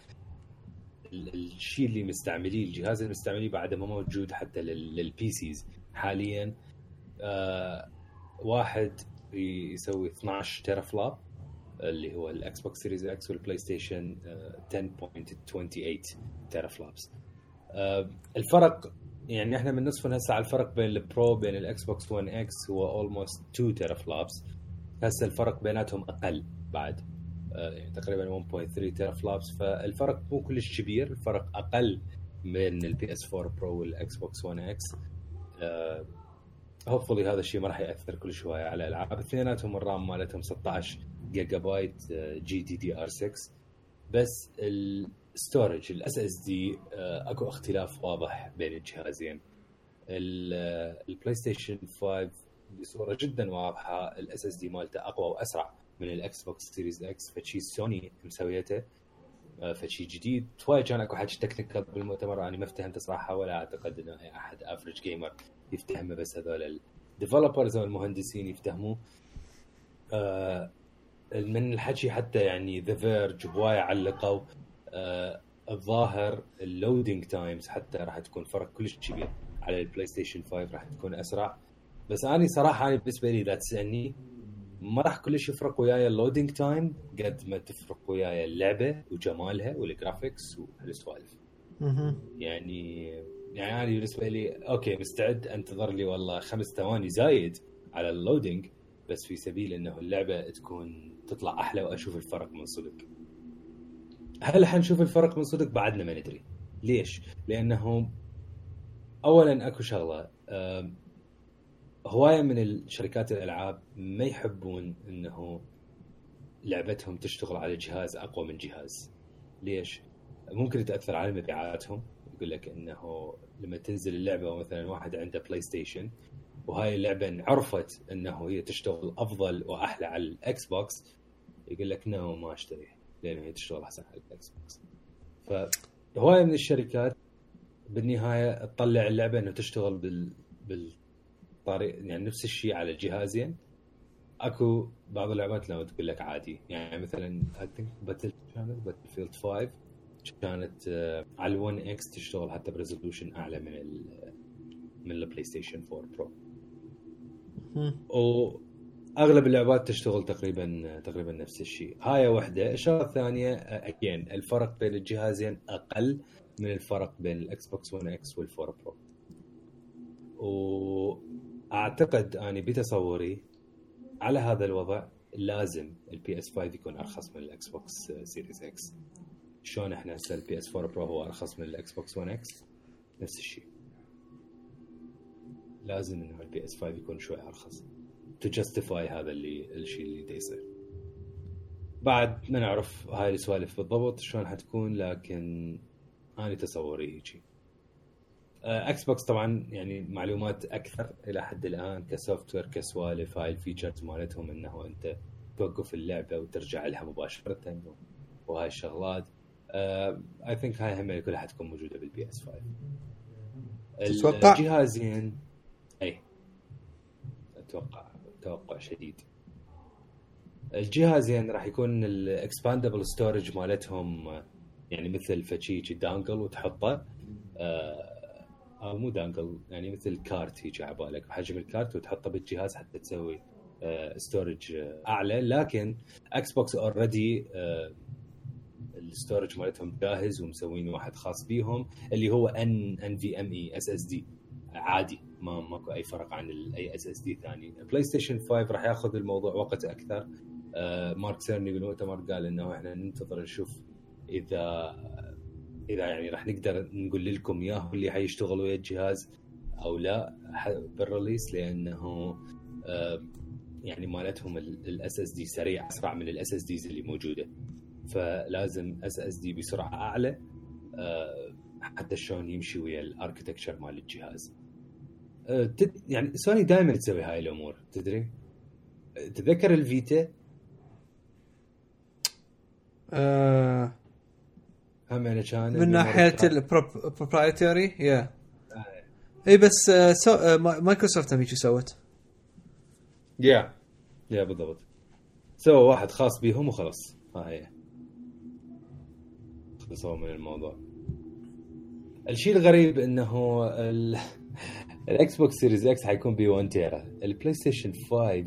Speaker 2: الشيء اللي مستعمليه الجهاز اللي مستعمليه بعده ما موجود حتى لل- لل PCs حاليا آه واحد يسوي 12 teraflop اللي هو الاكس بوكس سيريز إكس والبلاي ستيشن آه، 10.28 teraflops آه، الفرق يعني إحنا بنصفن هسه على الفرق بين البرو بين الاكس بوكس 1 إكس هو almost 2 teraflops هسه الفرق بيناتهم أقل بعد. تقريبا 1.3 teraflops فالفرق مو كلش كبير الفرق أقل بين ال PS4 Pro والاكس بوكس 1 إكس hopefully هذا الشيء ما راح يأثر كل شوية على الألعاب. اثنيناتهم ال RAM مالتهم 16 جيجا بايت GDDR6 بس ال storage ال SSD أكو اختلاف واضح بين الجهازين. البلاي ستيشن 5 بصورة جدا واضحة ال SSD مالته أقوى وأسرع. من الاكس بوكس سيريز إكس فشي سوني مسويته. آه، فشي جديد. شوي كان اكو حكي technical بالمؤتمر أنا ما افتهمت صراحة ولا أعتقد إنه أحد average gamer يفتهمه بس هذول ال developers أو المهندسين يفتهموه. آه من الحكي حتى يعني The Verge هوايه علقوا الظاهر ال loading times حتى راح تكون فرق كلش كبير. على البلاي ستيشن 5 راح تكون أسرع. بس أنا صراحة أنا بالنسبة لي اذا تسالني ما راح كلش يفرق وياي ال loading time قد ما تفرق وياي اللعبة وجمالها وال graphics
Speaker 1: وهالسوالف.
Speaker 2: يعني يعني أنا بالنسبة لي okay مستعد أنتظر لي والله خمس ثواني زايد على ال loading بس في سبيل إنه اللعبة تكون تطلع أحلى وأشوف الفرق من صدق. هل حنشوف الفرق من صدق بعدنا ما ندري. ليش؟ لأنه اولا أكو شغلة هواية من الشركات الألعاب ما يحبون إنه لعبتهم تشتغل على جهاز أقوى من جهاز. ليش؟ ممكن تاثر على مبيعاتهم. يقول لك إنه لما تنزل اللعبة مثلا واحد عنده بلاي ستيشن وهاي اللعبة عرفت إنه هي تشتغل أفضل وأحلى على الإكس بوكس يقول لك no ما أشتري لأن هي تشتغل أحسن على الإكس بوكس. فهواية من الشركات بالنهاية تطلع اللعبة إنه تشتغل بال بالطريق يعني نفس الشيء على الجهازين اكو بعض اللعبات لو تقول لك عادي. يعني مثلا باتل كانت باتل فيلد 5 كانت آه، على ال 1 إكس تشتغل حتى ب resolution أعلى من ال من البلاي ستيشن 4 برو وأغلب اللعبات تشتغل تقريبا تقريبا نفس الشيء. هاي واحدة. الشغلة الثانية again آه، الفرق بين الجهازين أقل من الفرق بين الاكس بوكس 1 إكس وال4 Pro وأعتقد أني بتصوري على هذا الوضع لازم ال PS5 يكون أرخص من الاكس بوكس سيريز إكس شلون إحنا هسه ال PS4 Pro هو أرخص من الاكس بوكس 1 إكس نفس الشيء. لازم إنه ال PS5 يكون شوي أرخص. to justify هذا اللي الشيء اللي دا يصير. بعد ما نعرف هاي السوالف بالضبط شلون حتكون لكن أنا تصوري هيجي. إكس بوكس طبعا يعني معلومات أكثر إلى حد الآن ك software كسوالف هاي ال features مالتهم إنه أنت توقف اللعبة وترجع لها مباشرة وهاي الشغلات. I think هاي هم كلها حتكون موجودة بال PS5
Speaker 1: تتوقع؟
Speaker 2: الجهازين اي أتوقع توقع شديد. الجهازين راح يكون ال expandable storage مالتهم يعني مثل فشي dongle وتحطه. آه أو مو dongle يعني مثل كارت يجي على بالك. بحجم الكارت وتحطه بالجهاز حتى تسوي storage آه، آه، أعلى. لكن إكس بوكس already ال storage مالتهم جاهز ومسوين واحد خاص بيهم اللي هو ان ان في ام اي اس اس دي عادي ما ماكو أي فرق عن أي SSD ثاني. بلاي ستيشن 5 راح ياخذ الموضوع وقت أكثر. آه مارك سيرني بالمؤتمر قال إنه إحنا ننتظر نشوف إذا إذا يعني راح نقدر نقول لكم إياه اللي حيشتغل ويا الجهاز أو لا بال release لأنه آه يعني مالتهم ال SSD سريع أسرع من ال SSDs اللي موجودة. فلازم SSD بسرعة أعلى آه، حتى شلون يمشي ويا ال architecture مال الجهاز. آه، يعني سوني دائما تسوي هاي الأمور تدري؟ تذكر الفيتا؟
Speaker 1: آه
Speaker 2: هم يعني كان
Speaker 1: من ناحيه ال proprietary يا إي بس آه so... مايكروسوفت هم سوت؟
Speaker 2: yeah yeah بالضبط. سووا واحد خاص بيهم وخلاص. ها هي خلصوا من الموضوع. الشيء الغريب إنه الاكس بوكس سيريز إكس حيكون ب 1 تيرا. البلاي ستيشن 5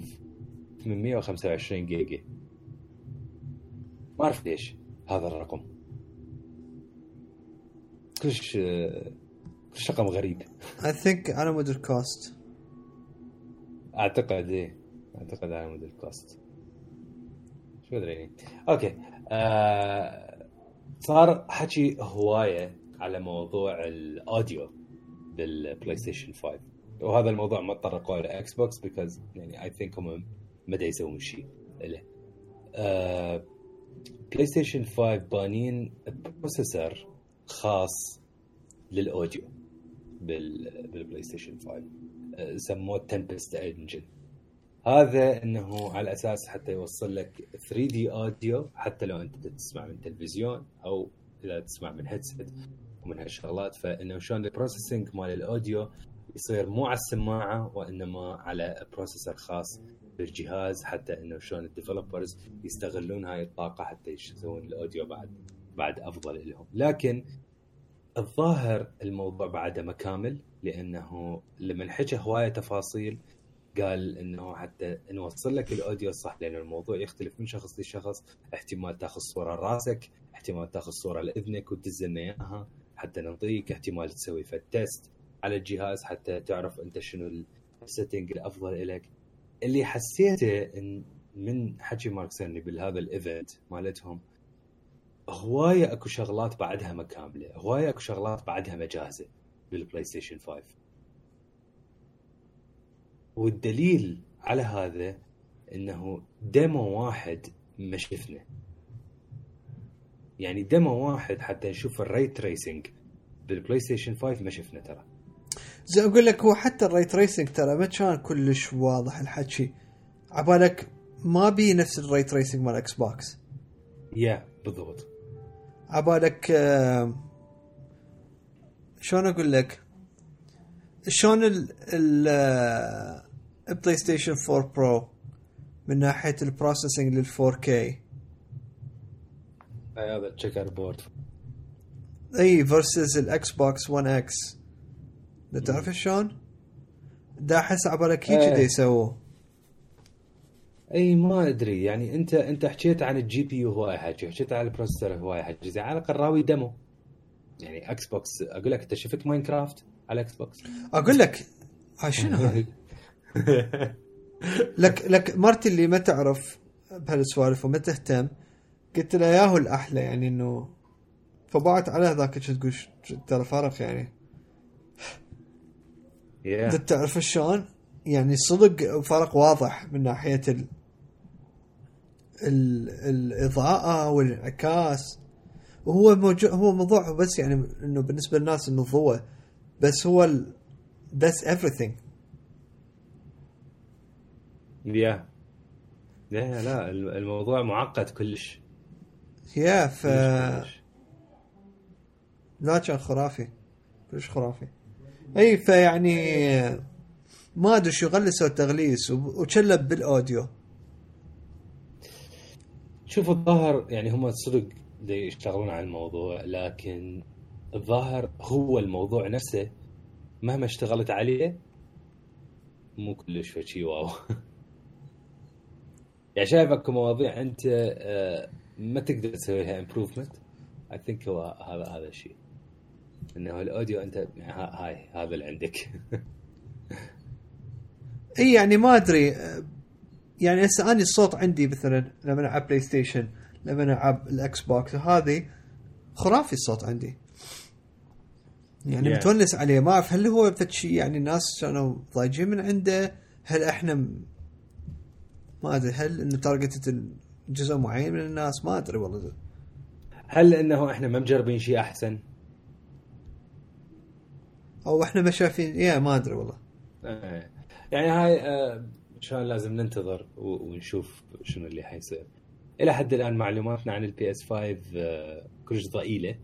Speaker 2: 825 جيجا. ما أعرف ليش. هذا الرقم. كلش كلش رقم غريب.
Speaker 1: I think على مود ال
Speaker 2: cost أعتقد إيه أعتقد على مود ال cost شو أدري okay آه صار حكي هواية على موضوع ال audio بالبلاي ستيشن 5 وهذا الموضوع ما تطرقوا له إكس بوكس because يعني I think هم ما يسوون شيء له بلاي ستيشن 5 بانين processor خاص لل audio بالبلاي ستيشن 5 سموه Tempest Engine هذا إنه على أساس حتى يوصل لك 3D audio حتى لو أنت تسمع من تلفزيون أو إذا تسمع من headset ومن هالشغلات. فإنه شلون ال processing مال ال audio يصير مو على السماعة وإنما على processor خاص بالجهاز حتى إنه شلون ال developers يستغلون هاي الطاقة حتى يسوون ال audio بعد. بعد أفضل لهم. لكن الظاهر الموضوع بعده كامل لأنه لما نحكي هواية تفاصيل قال إنه حتى نوصل لك ال audio الصح لأن الموضوع يختلف من شخص لشخص. احتمال تأخذ صورة راسك احتمال تأخذ صورة لإذنك وتدز لنا إياها حتى نعطيك احتمال تسوي فد test على الجهاز حتى تعرف أنت شنو ال setting الأفضل لك اللي حسيته من حكي مارك سيرني بهذا ال event مالتهم هوايه اكو شغلات بعدها ما كاملة. هوايه اكو شغلات بعدها ما جاهزة بالبلاي ستيشن 5 والدليل على هذا إنه demo واحد ما شفنا. يعني demo واحد حتى نشوف ال ray tracing بالبلاي ستيشن 5 ما شفنا ترى.
Speaker 1: زي أقول لك هو حتى ال ray tracing ترى ما كان كلش واضح الحكي. عبالك ما بي نفس ال ray tracing مال إكس بوكس
Speaker 2: yeah بالضبط.
Speaker 1: عبالك آه، شلون أقول لك؟ شلون ال ال البلاي ستيشن 4 برو من ناحية ال processing لل 4K
Speaker 2: هذا checkerboard
Speaker 1: إي versus الاكس بوكس 1 إكس تعرف شلون؟ دا أحس عبالك هيك
Speaker 2: إيه.
Speaker 1: يسووه.
Speaker 2: إي ما أدري. يعني أنت أنت حكيت عن ال GPU هواي حكي حكيت عن ال processor هواي حكي زين على الأقل راوي demo. يعني إكس بوكس أقول لك أنت شفت ماينكرافت على إكس بوكس
Speaker 1: أقول لك هاي شنو هاي؟ [laughs] لك لك مرتي اللي ما تعرف بهالسوالف وما تهتم قلت لها ياهو الأحلى يعني إنه فبعت على ذاك شو تقول ترى فرق يعني.
Speaker 2: يا
Speaker 1: إنت تعرف شلون؟ يعني صدق فرق واضح من ناحية ال الإضاءة والانعكاس. وهو موجود هو موضوع بس يعني إنه بالنسبة للناس إنه ضوء بس هو ال بس everything.
Speaker 2: يا لا لا الموضوع معقد كلش.
Speaker 1: يا ف
Speaker 2: كلش كلش.
Speaker 1: لا كان خرافي. كلش خرافي. أي فيعني ما أدري شو غلسوا التغليس وشلب بالأوديو.
Speaker 2: شوف الظاهر يعني هم صدق يشتغلون على الموضوع لكن الظاهر هو الموضوع نفسه مهما اشتغلت عليه مو كلش شيء واو. [laughs] يعني شايف اكو مواضيع أنت آه، ما تقدر تسوي لها improvement I think هو هذا هذا الشيء إنه ال audio أنت ها- هاي هذا اللي عندك. [laughs]
Speaker 1: إي يعني ما أدري يعني هسه أني الصوت عندي مثلا لما العب بلاي ستيشن لما العب الإكس بوكس هذه خرافي الصوت عندي. يعني
Speaker 2: Yeah.
Speaker 1: متونس عليه. ما أعرف هل هو شيء يعني الناس كانوا ضايجين من عنده؟ هل إحنا ما أدري. هل إنه targeted جزء معين من الناس؟ ما أدري والله.
Speaker 2: هل إنه إحنا ما مجربين شيء أحسن؟
Speaker 1: أو إحنا ما شايفين yeah ما أدري والله.
Speaker 2: آه. يعني هاي آه، عشان لازم ننتظر ونشوف شنو اللي حيصير. إلى حد الآن معلوماتنا عن البي اس 5 آه، كلش ضئيلة.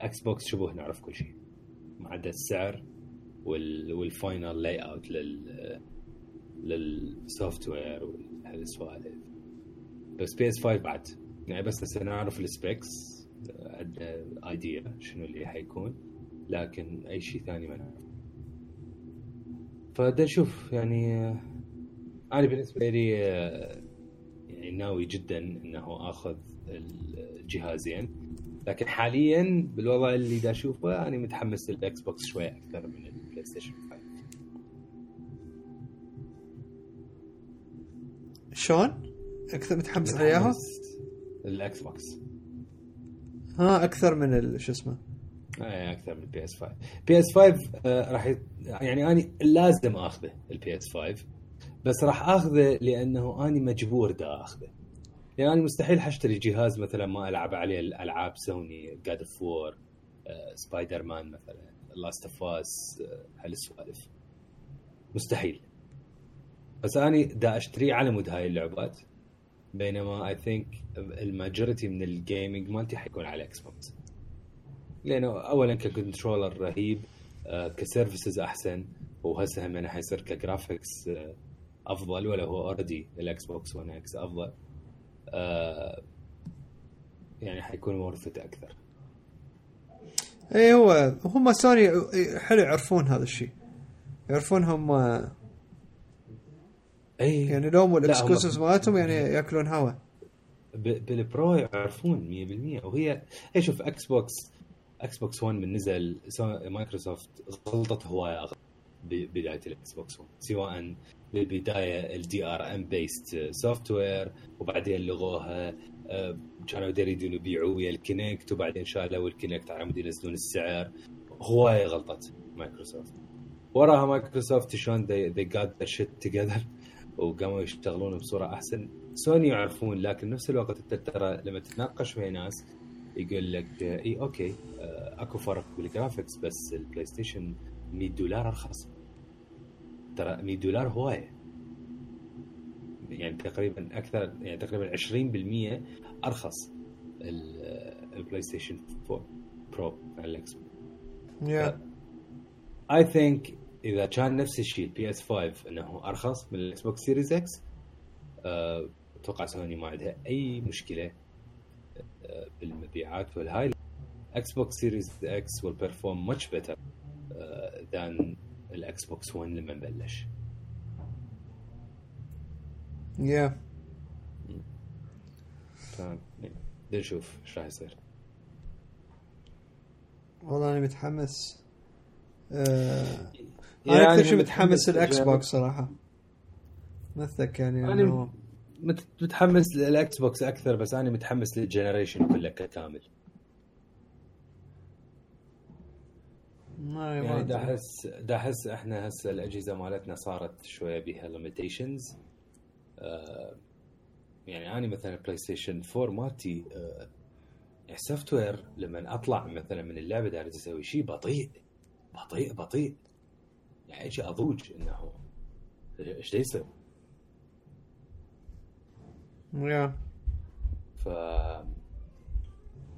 Speaker 2: إكس بوكس شبه نعرف كل شيء. ما عدا السعر وال وال final layout لل لل software وهالسوالف بس بي اس 5 بعد. يعني بس هسه نعرف ال specs عندنا idea شنو اللي حيكون. لكن أي شيء ثاني ما نعرف. فدا نشوف يعني آه، أنا بالنسبة لي آه، يعني ناوي جدا إنه آخذ الجهازين. لكن حاليا بالوضع اللي دا أشوفه أنا متحمس للإكس بوكس شوي أكثر من البلاي ستيشن 5
Speaker 1: شلون؟ أكثر متحمس عليها؟
Speaker 2: الاكس بوكس.
Speaker 1: ها أكثر من شو اسمه؟
Speaker 2: آه، أكثر من البي اس 5 بي اس 5 آه، راح يعني أنا لازم آخذه البي اس 5 بس راح آخذه لأنه أنا مجبور دا آخذه. يعني أنا مستحيل حاشتري جهاز مثلا ما ألعب عليه الألعاب سوني God of War Spider-Man مثلا Last of Us هالسوالف مستحيل. بس أنا دا اشتريه على مود هاي اللعبات بينما I think ال majority من ال gaming مالتي حيكون على إكس بوكس لأنه اولا ك controller رهيب آه، ك services أحسن وهسه هم حيصير ك graphics آه، أفضل ولا هو already الاكس بوكس 1 إكس أفضل. آه، يعني حيكون worth it
Speaker 1: أكثر. اي هو هم سوني حلو يعرفون هذا الشيء. يعرفون هم
Speaker 2: إي.
Speaker 1: يعني لو مو
Speaker 2: لا،
Speaker 1: ال exclusives
Speaker 2: هم-
Speaker 1: مالتهم يعني يأكلون هوا.
Speaker 2: بالبرو يعرفون 100% وهي هي شوف إكس بوكس إكس بوكس 1 من نزل سو- مايكروسوفت غلطت هواية ببداية الاكس بوكس 1 سواء بالبدايه ال DRM based software وبعدين لغوها آه، كانوا يريدون يبيعوا ويا الكونكت وبعدين شالوا الكونكت على مود ينزلون السعر. هواية غلطت مايكروسوفت. وراها مايكروسوفت شلون they got their shit together [laughs] وقاموا يشتغلون بصورة أحسن. سوني يعرفون لكن نفس الوقت أنت ترى لما تتناقش ويا ناس يقول لك إي okay آه، أكو فرق بال graphics بس البلاي ستيشن 100 دولار أرخص. ترى 100 دولار هوايه يعني تقريبا أكثر يعني تقريبا 20% أرخص البلاي ستيشن 4 برو على الإكس.
Speaker 1: Yeah.
Speaker 2: I think إذا كان نفس الشيء ال PS 5 إنه أرخص من الاكس بوكس سيريز إكس أتوقع سوني ما عندها أي مشكلة آه، بالمبيعات والهاي. إكس بوكس سيريز إكس will perform much better uh, than الإكس بوكس 1 لما بلش
Speaker 1: yeah.
Speaker 2: ف نشوف إيش راح يصير.
Speaker 1: والله أنا متحمس. آه...
Speaker 2: يعني
Speaker 1: أنا أكثر شيء متحمس
Speaker 2: أجرب.
Speaker 1: بوكس صراحة. مثلك يعني
Speaker 2: مت- متحمس للإكس بوكس أكثر بس أنا متحمس لل generation كله كامل
Speaker 1: ما
Speaker 2: يعني دا. احس دا أحس إحنا هسه الأجهزة مالتنا صارت شوية بيها limitations يعني أنا مثلا بلاي ستيشن 4 مالتي آه، ال software لما أطلع مثلا من اللعبة دا أريد أسوي شيء بطيء بطيء بطيء يعني أجي أضوج إنه إيش دا يصير
Speaker 1: yeah.
Speaker 2: ف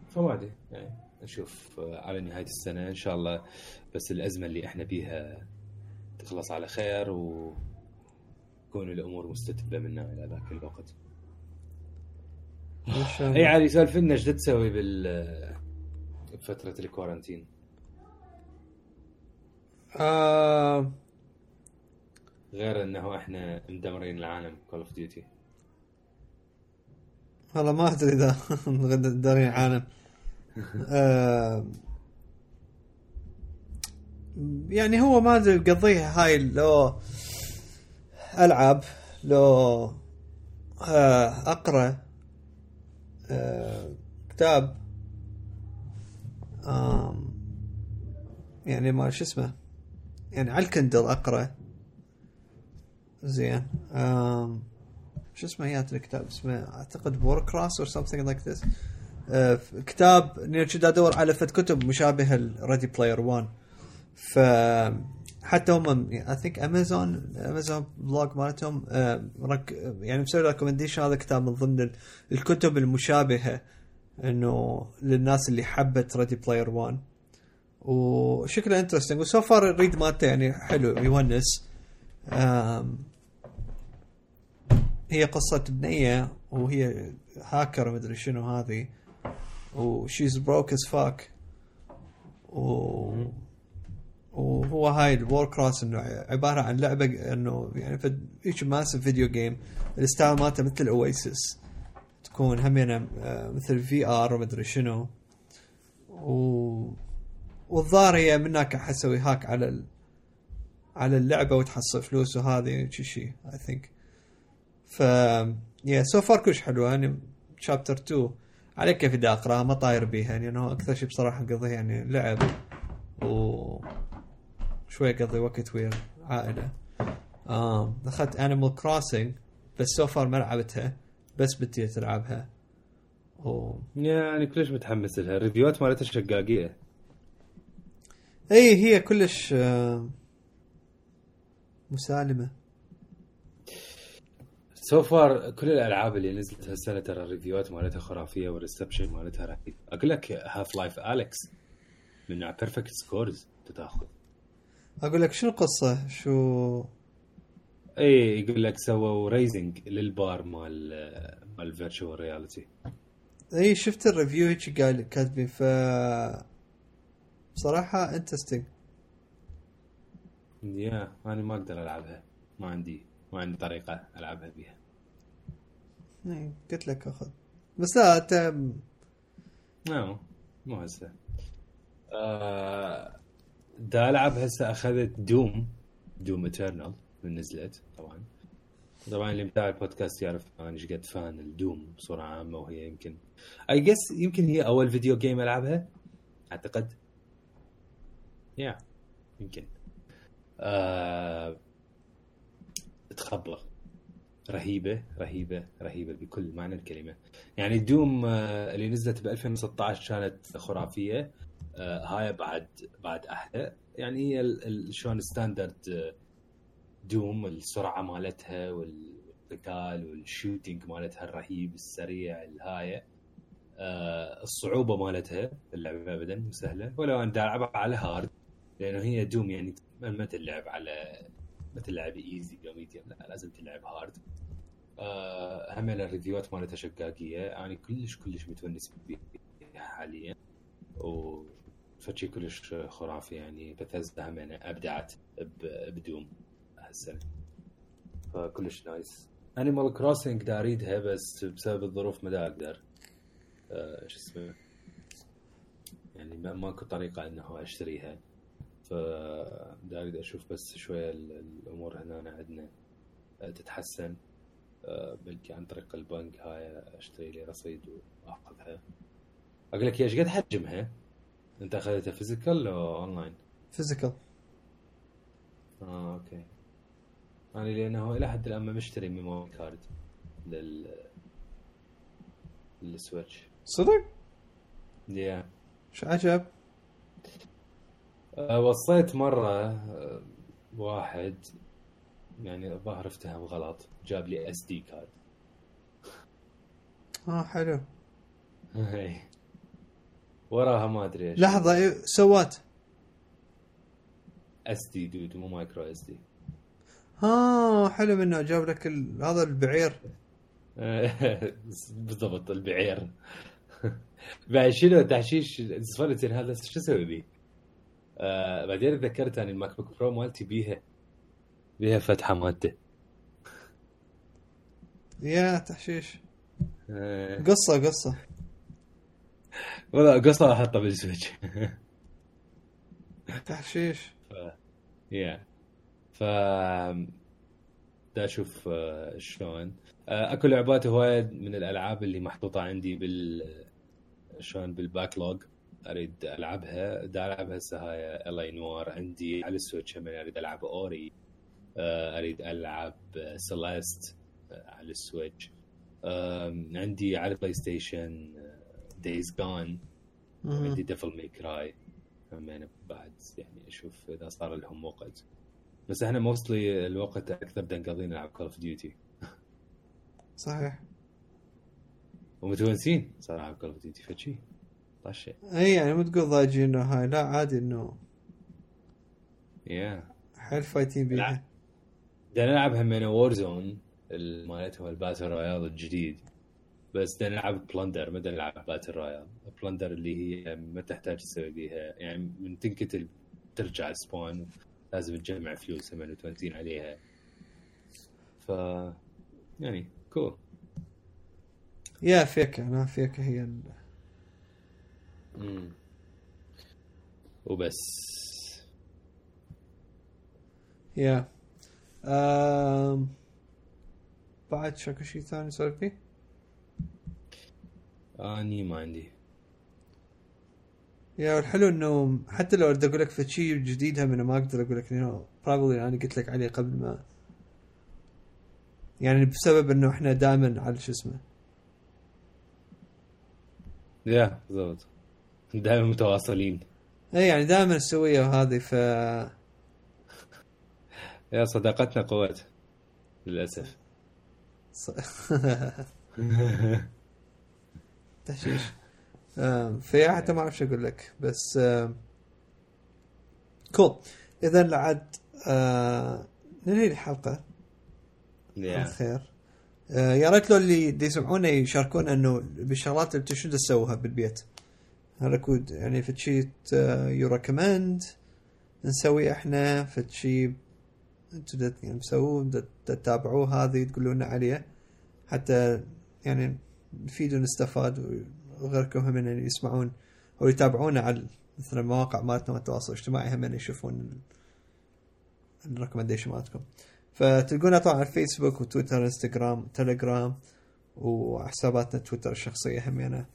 Speaker 2: فما أدري يعني نشوف آه، على نهاية السنة إن شاء الله بس الأزمة اللي إحنا بيها تخلص على خير وتكون الأمور مستتبة منا إلى ذاك الوقت. إي علي سالف لنا إيش تسوي بال بفترة ال quarantine؟
Speaker 1: آه...
Speaker 2: غير إنه إحنا مدمرين العالم كول اوف ديوتي.
Speaker 1: والله ما أدري إذا [laughs] دارين عالم آه... يعني هو ما قضيها هاي لو العب لو آه... أقرأ آه... كتاب. يعني ما شو اسمه يعني على الكندل أقرأ زين. شو اسمه هي الكتاب اسمه أعتقد Warcross or something like this كتاب اني كنت ادور على فد كتب مشابهه لريدي بلاير 1 ف حتى هم I think امازون امازون blog مالتهم آه، يعني مسوي recommendation هذا كتاب من ضمن ال- الكتب المشابهة إنه للناس اللي حبت ريدي بلاير 1 وشكله interesting و so far ال read مالته يعني حلو يونس. هي قصة بنية وهي هاكر مدري شنو هذه. و she's broke as fuck وهو هاي ال Warcross إنه عبارة عن لعبة إنه يعني هيك ماسف فيديو جيم الستايل مالته مثل الاويسس تكون همينة آه، مثل في ار ومدري شنو. و والظاهر هي منك حسوي هاك على ال... على اللعبة وتحصل فلوس وهذه شي شي اي ثينك ف يا سو فار كلش حلوة يعني شابتر 2 عليك كيف بدي أقرأها ما طاير بيها يعني إنه أكثر شيء بصراحة قضية يعني لعب و شوي قضي وقت ويا عائلة. آم أخذت انيمال كروسنج بس so far ما لعبتها بس بدي تلعبها و...
Speaker 2: يعني كلش متحمس لها. ال review ات مالتها شقاقية.
Speaker 1: اي هي كلش مسالمة.
Speaker 2: so far كل الألعاب اللي نزلت هالسنة ترى ال review ات مالتها خرافية وال reception مالتها رهيب. أقول لك هاف لايف اليكس من perfect scores تاخذ
Speaker 1: أقول لك شنو القصة؟ شو؟
Speaker 2: إي يقول لك سووا raising لل bar مال مال ال virtual
Speaker 1: reality إي شفت ال review هيك قال كاتبين ف بصراحة interesting
Speaker 2: yeah أنا ما أقدر ألعبها. ما عندي ما عندي طريقة ألعبها بيها.
Speaker 1: إيه، قلت لك أخذ. بس لا أنت
Speaker 2: no مو هسه. آه دا ألعب هسه أخذت دوم دوم اترنال من نزلت طبعا. طبعا اللي متابع البودكاست يعرف أنا إيش قد fan الدوم بصورة عامة وهي يمكن I guess يمكن هي أول video game ألعبها أعتقد. yeah يمكن. آه تخبل رهيبة رهيبة رهيبة بكل معنى الكلمة. يعني دوم آه اللي نزلت ب 2016 كانت خرافية. آه هاي بعد بعد أحلى. يعني هي شلون standard آه، دوم السرعة مالتها والقتال وال shooting مالتها الرهيب السريع الهاي الصعوبة مالتها اللعبة ابدا مو سهله ولو أنا العبها على hard لأنه هي دوم يعني ما تلعب على ما تلعب easy أو medium لا لازم تلعب hard آه هم ال review ات مالتها شقاقية. أنا كلش كلش متونس بيها حاليا. فشي كلش خرافي يعني. بثزدا هم يعني أبدعت بدوم هالسنة. فكلش nice Animal Crossing دا أريدها بس بسبب الظروف ما دا أقدر. آه شو اسمه؟ يعني ما ماكو طريقة إنه أشتريها. ف دا أريد أشوف بس شوية ال- الأمور هنا عندنا آه، تتحسن آه، بلكي عن طريق البنك هاي أشتري لي رصيد وأخذها أقول لك إيش قد حجمها؟ أنت أخذتها physical أو online؟
Speaker 1: physical
Speaker 2: آه okay أنا لأنه إلى حد الآن ما مشتري memory card لل لل Switch
Speaker 1: صدق؟
Speaker 2: يا
Speaker 1: شو عجب؟
Speaker 2: أه وصيت مرة أه، واحد يعني الظاهر افتهم غلط جاب لي SD card
Speaker 1: آه حلو.
Speaker 2: وراها ما أدري
Speaker 1: إيش. لحظة سوات
Speaker 2: SD دود مو micro SD
Speaker 1: ها حلو منه جاب لك ال... هذا البعير. [laughs]
Speaker 2: بالضبط البعير. [laughs] بعد شنو تحشيش سفلتين هذا شو أسوي بيه؟ آه بعدين تذكرت اني ال MacBook Pro مالتي بيها بيها فتحة مالته
Speaker 1: يا تحشيش.
Speaker 2: آه.
Speaker 1: قصة قصة.
Speaker 2: والله قصة احطها بال Switch
Speaker 1: تحشيش.
Speaker 2: يا. ف دا أشوف آه، شلون. أكو لعبات هواية من الألعاب اللي محطوطة عندي بال شلون بال backlog أريد ألعبها. دا ألعبها هسه هاي ال L.A. Noire عندي على ال Switch أريد ألعب Ori آه، أريد ألعب Celeste على ال Switch. عندي على ال PlayStation Days
Speaker 1: Gone.
Speaker 2: عندي Devil May Cry همين بعد يعني أشوف إذا صار لهم وقت. بس إحنا mostly الوقت أكثر نقضيه نلعب Call of Duty
Speaker 1: صحيح.
Speaker 2: ومتونسين صراحة Call of Duty فشي طشه
Speaker 1: اي يعني مو تقول ضايجين انه هاي لا عادي انه
Speaker 2: يا
Speaker 1: حيل فايتين بيها.
Speaker 2: بدنا نلعب همين Warzone مالتهم ال battle royale الجديد. بس بدنا نلعب Plunder ما بدنا نلعب battle royale. بلندر اللي هي ما تحتاج تسوي بيها. يعني من تنقتل ترجع سبون لازم تجمع فلوس هم متونسين عليها. ف يعني كول
Speaker 1: يا فيك أنا فيك هي ال...
Speaker 2: مم. وبس.
Speaker 1: يا آم... بعد شكو شيء ثاني نسولف فيه؟
Speaker 2: اني ما عندي
Speaker 1: يا الحلو انه حتى لو بدي أقول لك في شيء جديد هم أنا ما أقدر أقول لك انه بروبلي أنا قلت لك عليه قبل ما. يعني بسبب انه إحنا دائما على شو اسمه.
Speaker 2: يا بالضبط. دائما متواصلين.
Speaker 1: اي يعني دائما نسويها وهذه ف
Speaker 2: يا صداقتنا قوات للأسف.
Speaker 1: تحشيش فيا حتى ما أعرف شو أقول لك بس كول اذا لعد آه، ننهي الحلقة. على
Speaker 2: يا
Speaker 1: خير آه، يا ريت لو اللي يسمعونا يشاركونا إنه بالشغلات اللي أنتم شو تسووها بالبيت. هذا كود. يعني في شيء you recommend نسوي إحنا دا- يعني تسووه تتابعوه هذه تقولوا لنا عليه. حتى يعني نفيد ونستفاد وغيركم هم يعني يسمعون أو يتابعونا على مثلا المواقع مالتنا والتواصل الاجتماعي هم يعني يشوفون ال recommendation مالتكم. فتلقونا طبعا على الفيسبوك وتويتر إنستغرام تليجرام وحساباتنا تويتر الشخصية همينه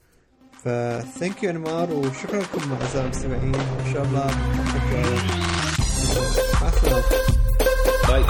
Speaker 1: فثانك يو انمار وشكرا لكم اعزائي المستمعين. وان شاء الله مع السلامة. باي